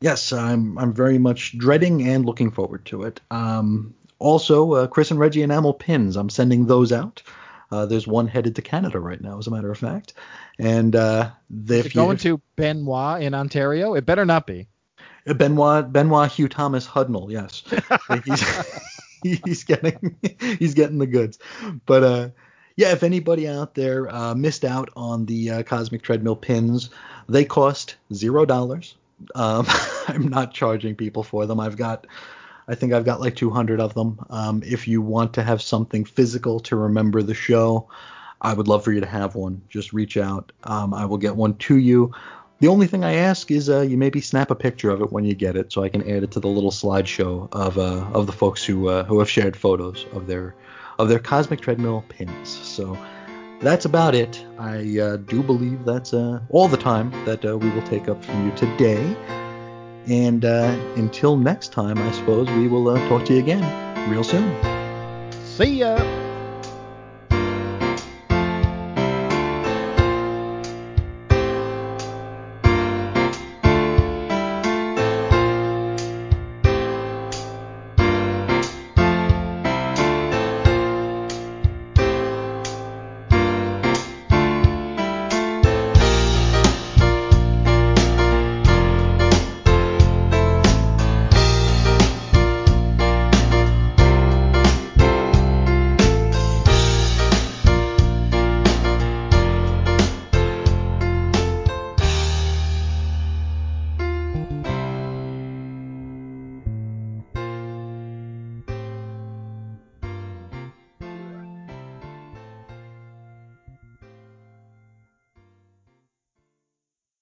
yes, I'm I'm very much dreading and looking forward to it. Um, also, uh, Chris and Reggie enamel pins. I'm sending those out. Uh, there's one headed to Canada right now, as a matter of fact. And uh, the, Is it going to Benoit in Ontario? It better not be. Benoit Benoit Hugh Thomas Hudnall, yes, he's he's getting he's getting the goods. But uh, yeah, if anybody out there uh, missed out on the uh, Cosmic Treadmill pins, they cost zero dollars. Um, I'm not charging people for them. I've got I think I've got like 200 of them. Um, if you want to have something physical to remember the show, I would love for you to have one. Just reach out. Um, I will get one to you. The only thing I ask is uh, you maybe snap a picture of it when you get it, so I can add it to the little slideshow of uh, of the folks who uh, who have shared photos of their of their cosmic treadmill pins. So that's about it. I uh, do believe that's uh, all the time that uh, we will take up from you today. And uh, until next time, I suppose we will uh, talk to you again real soon. See ya.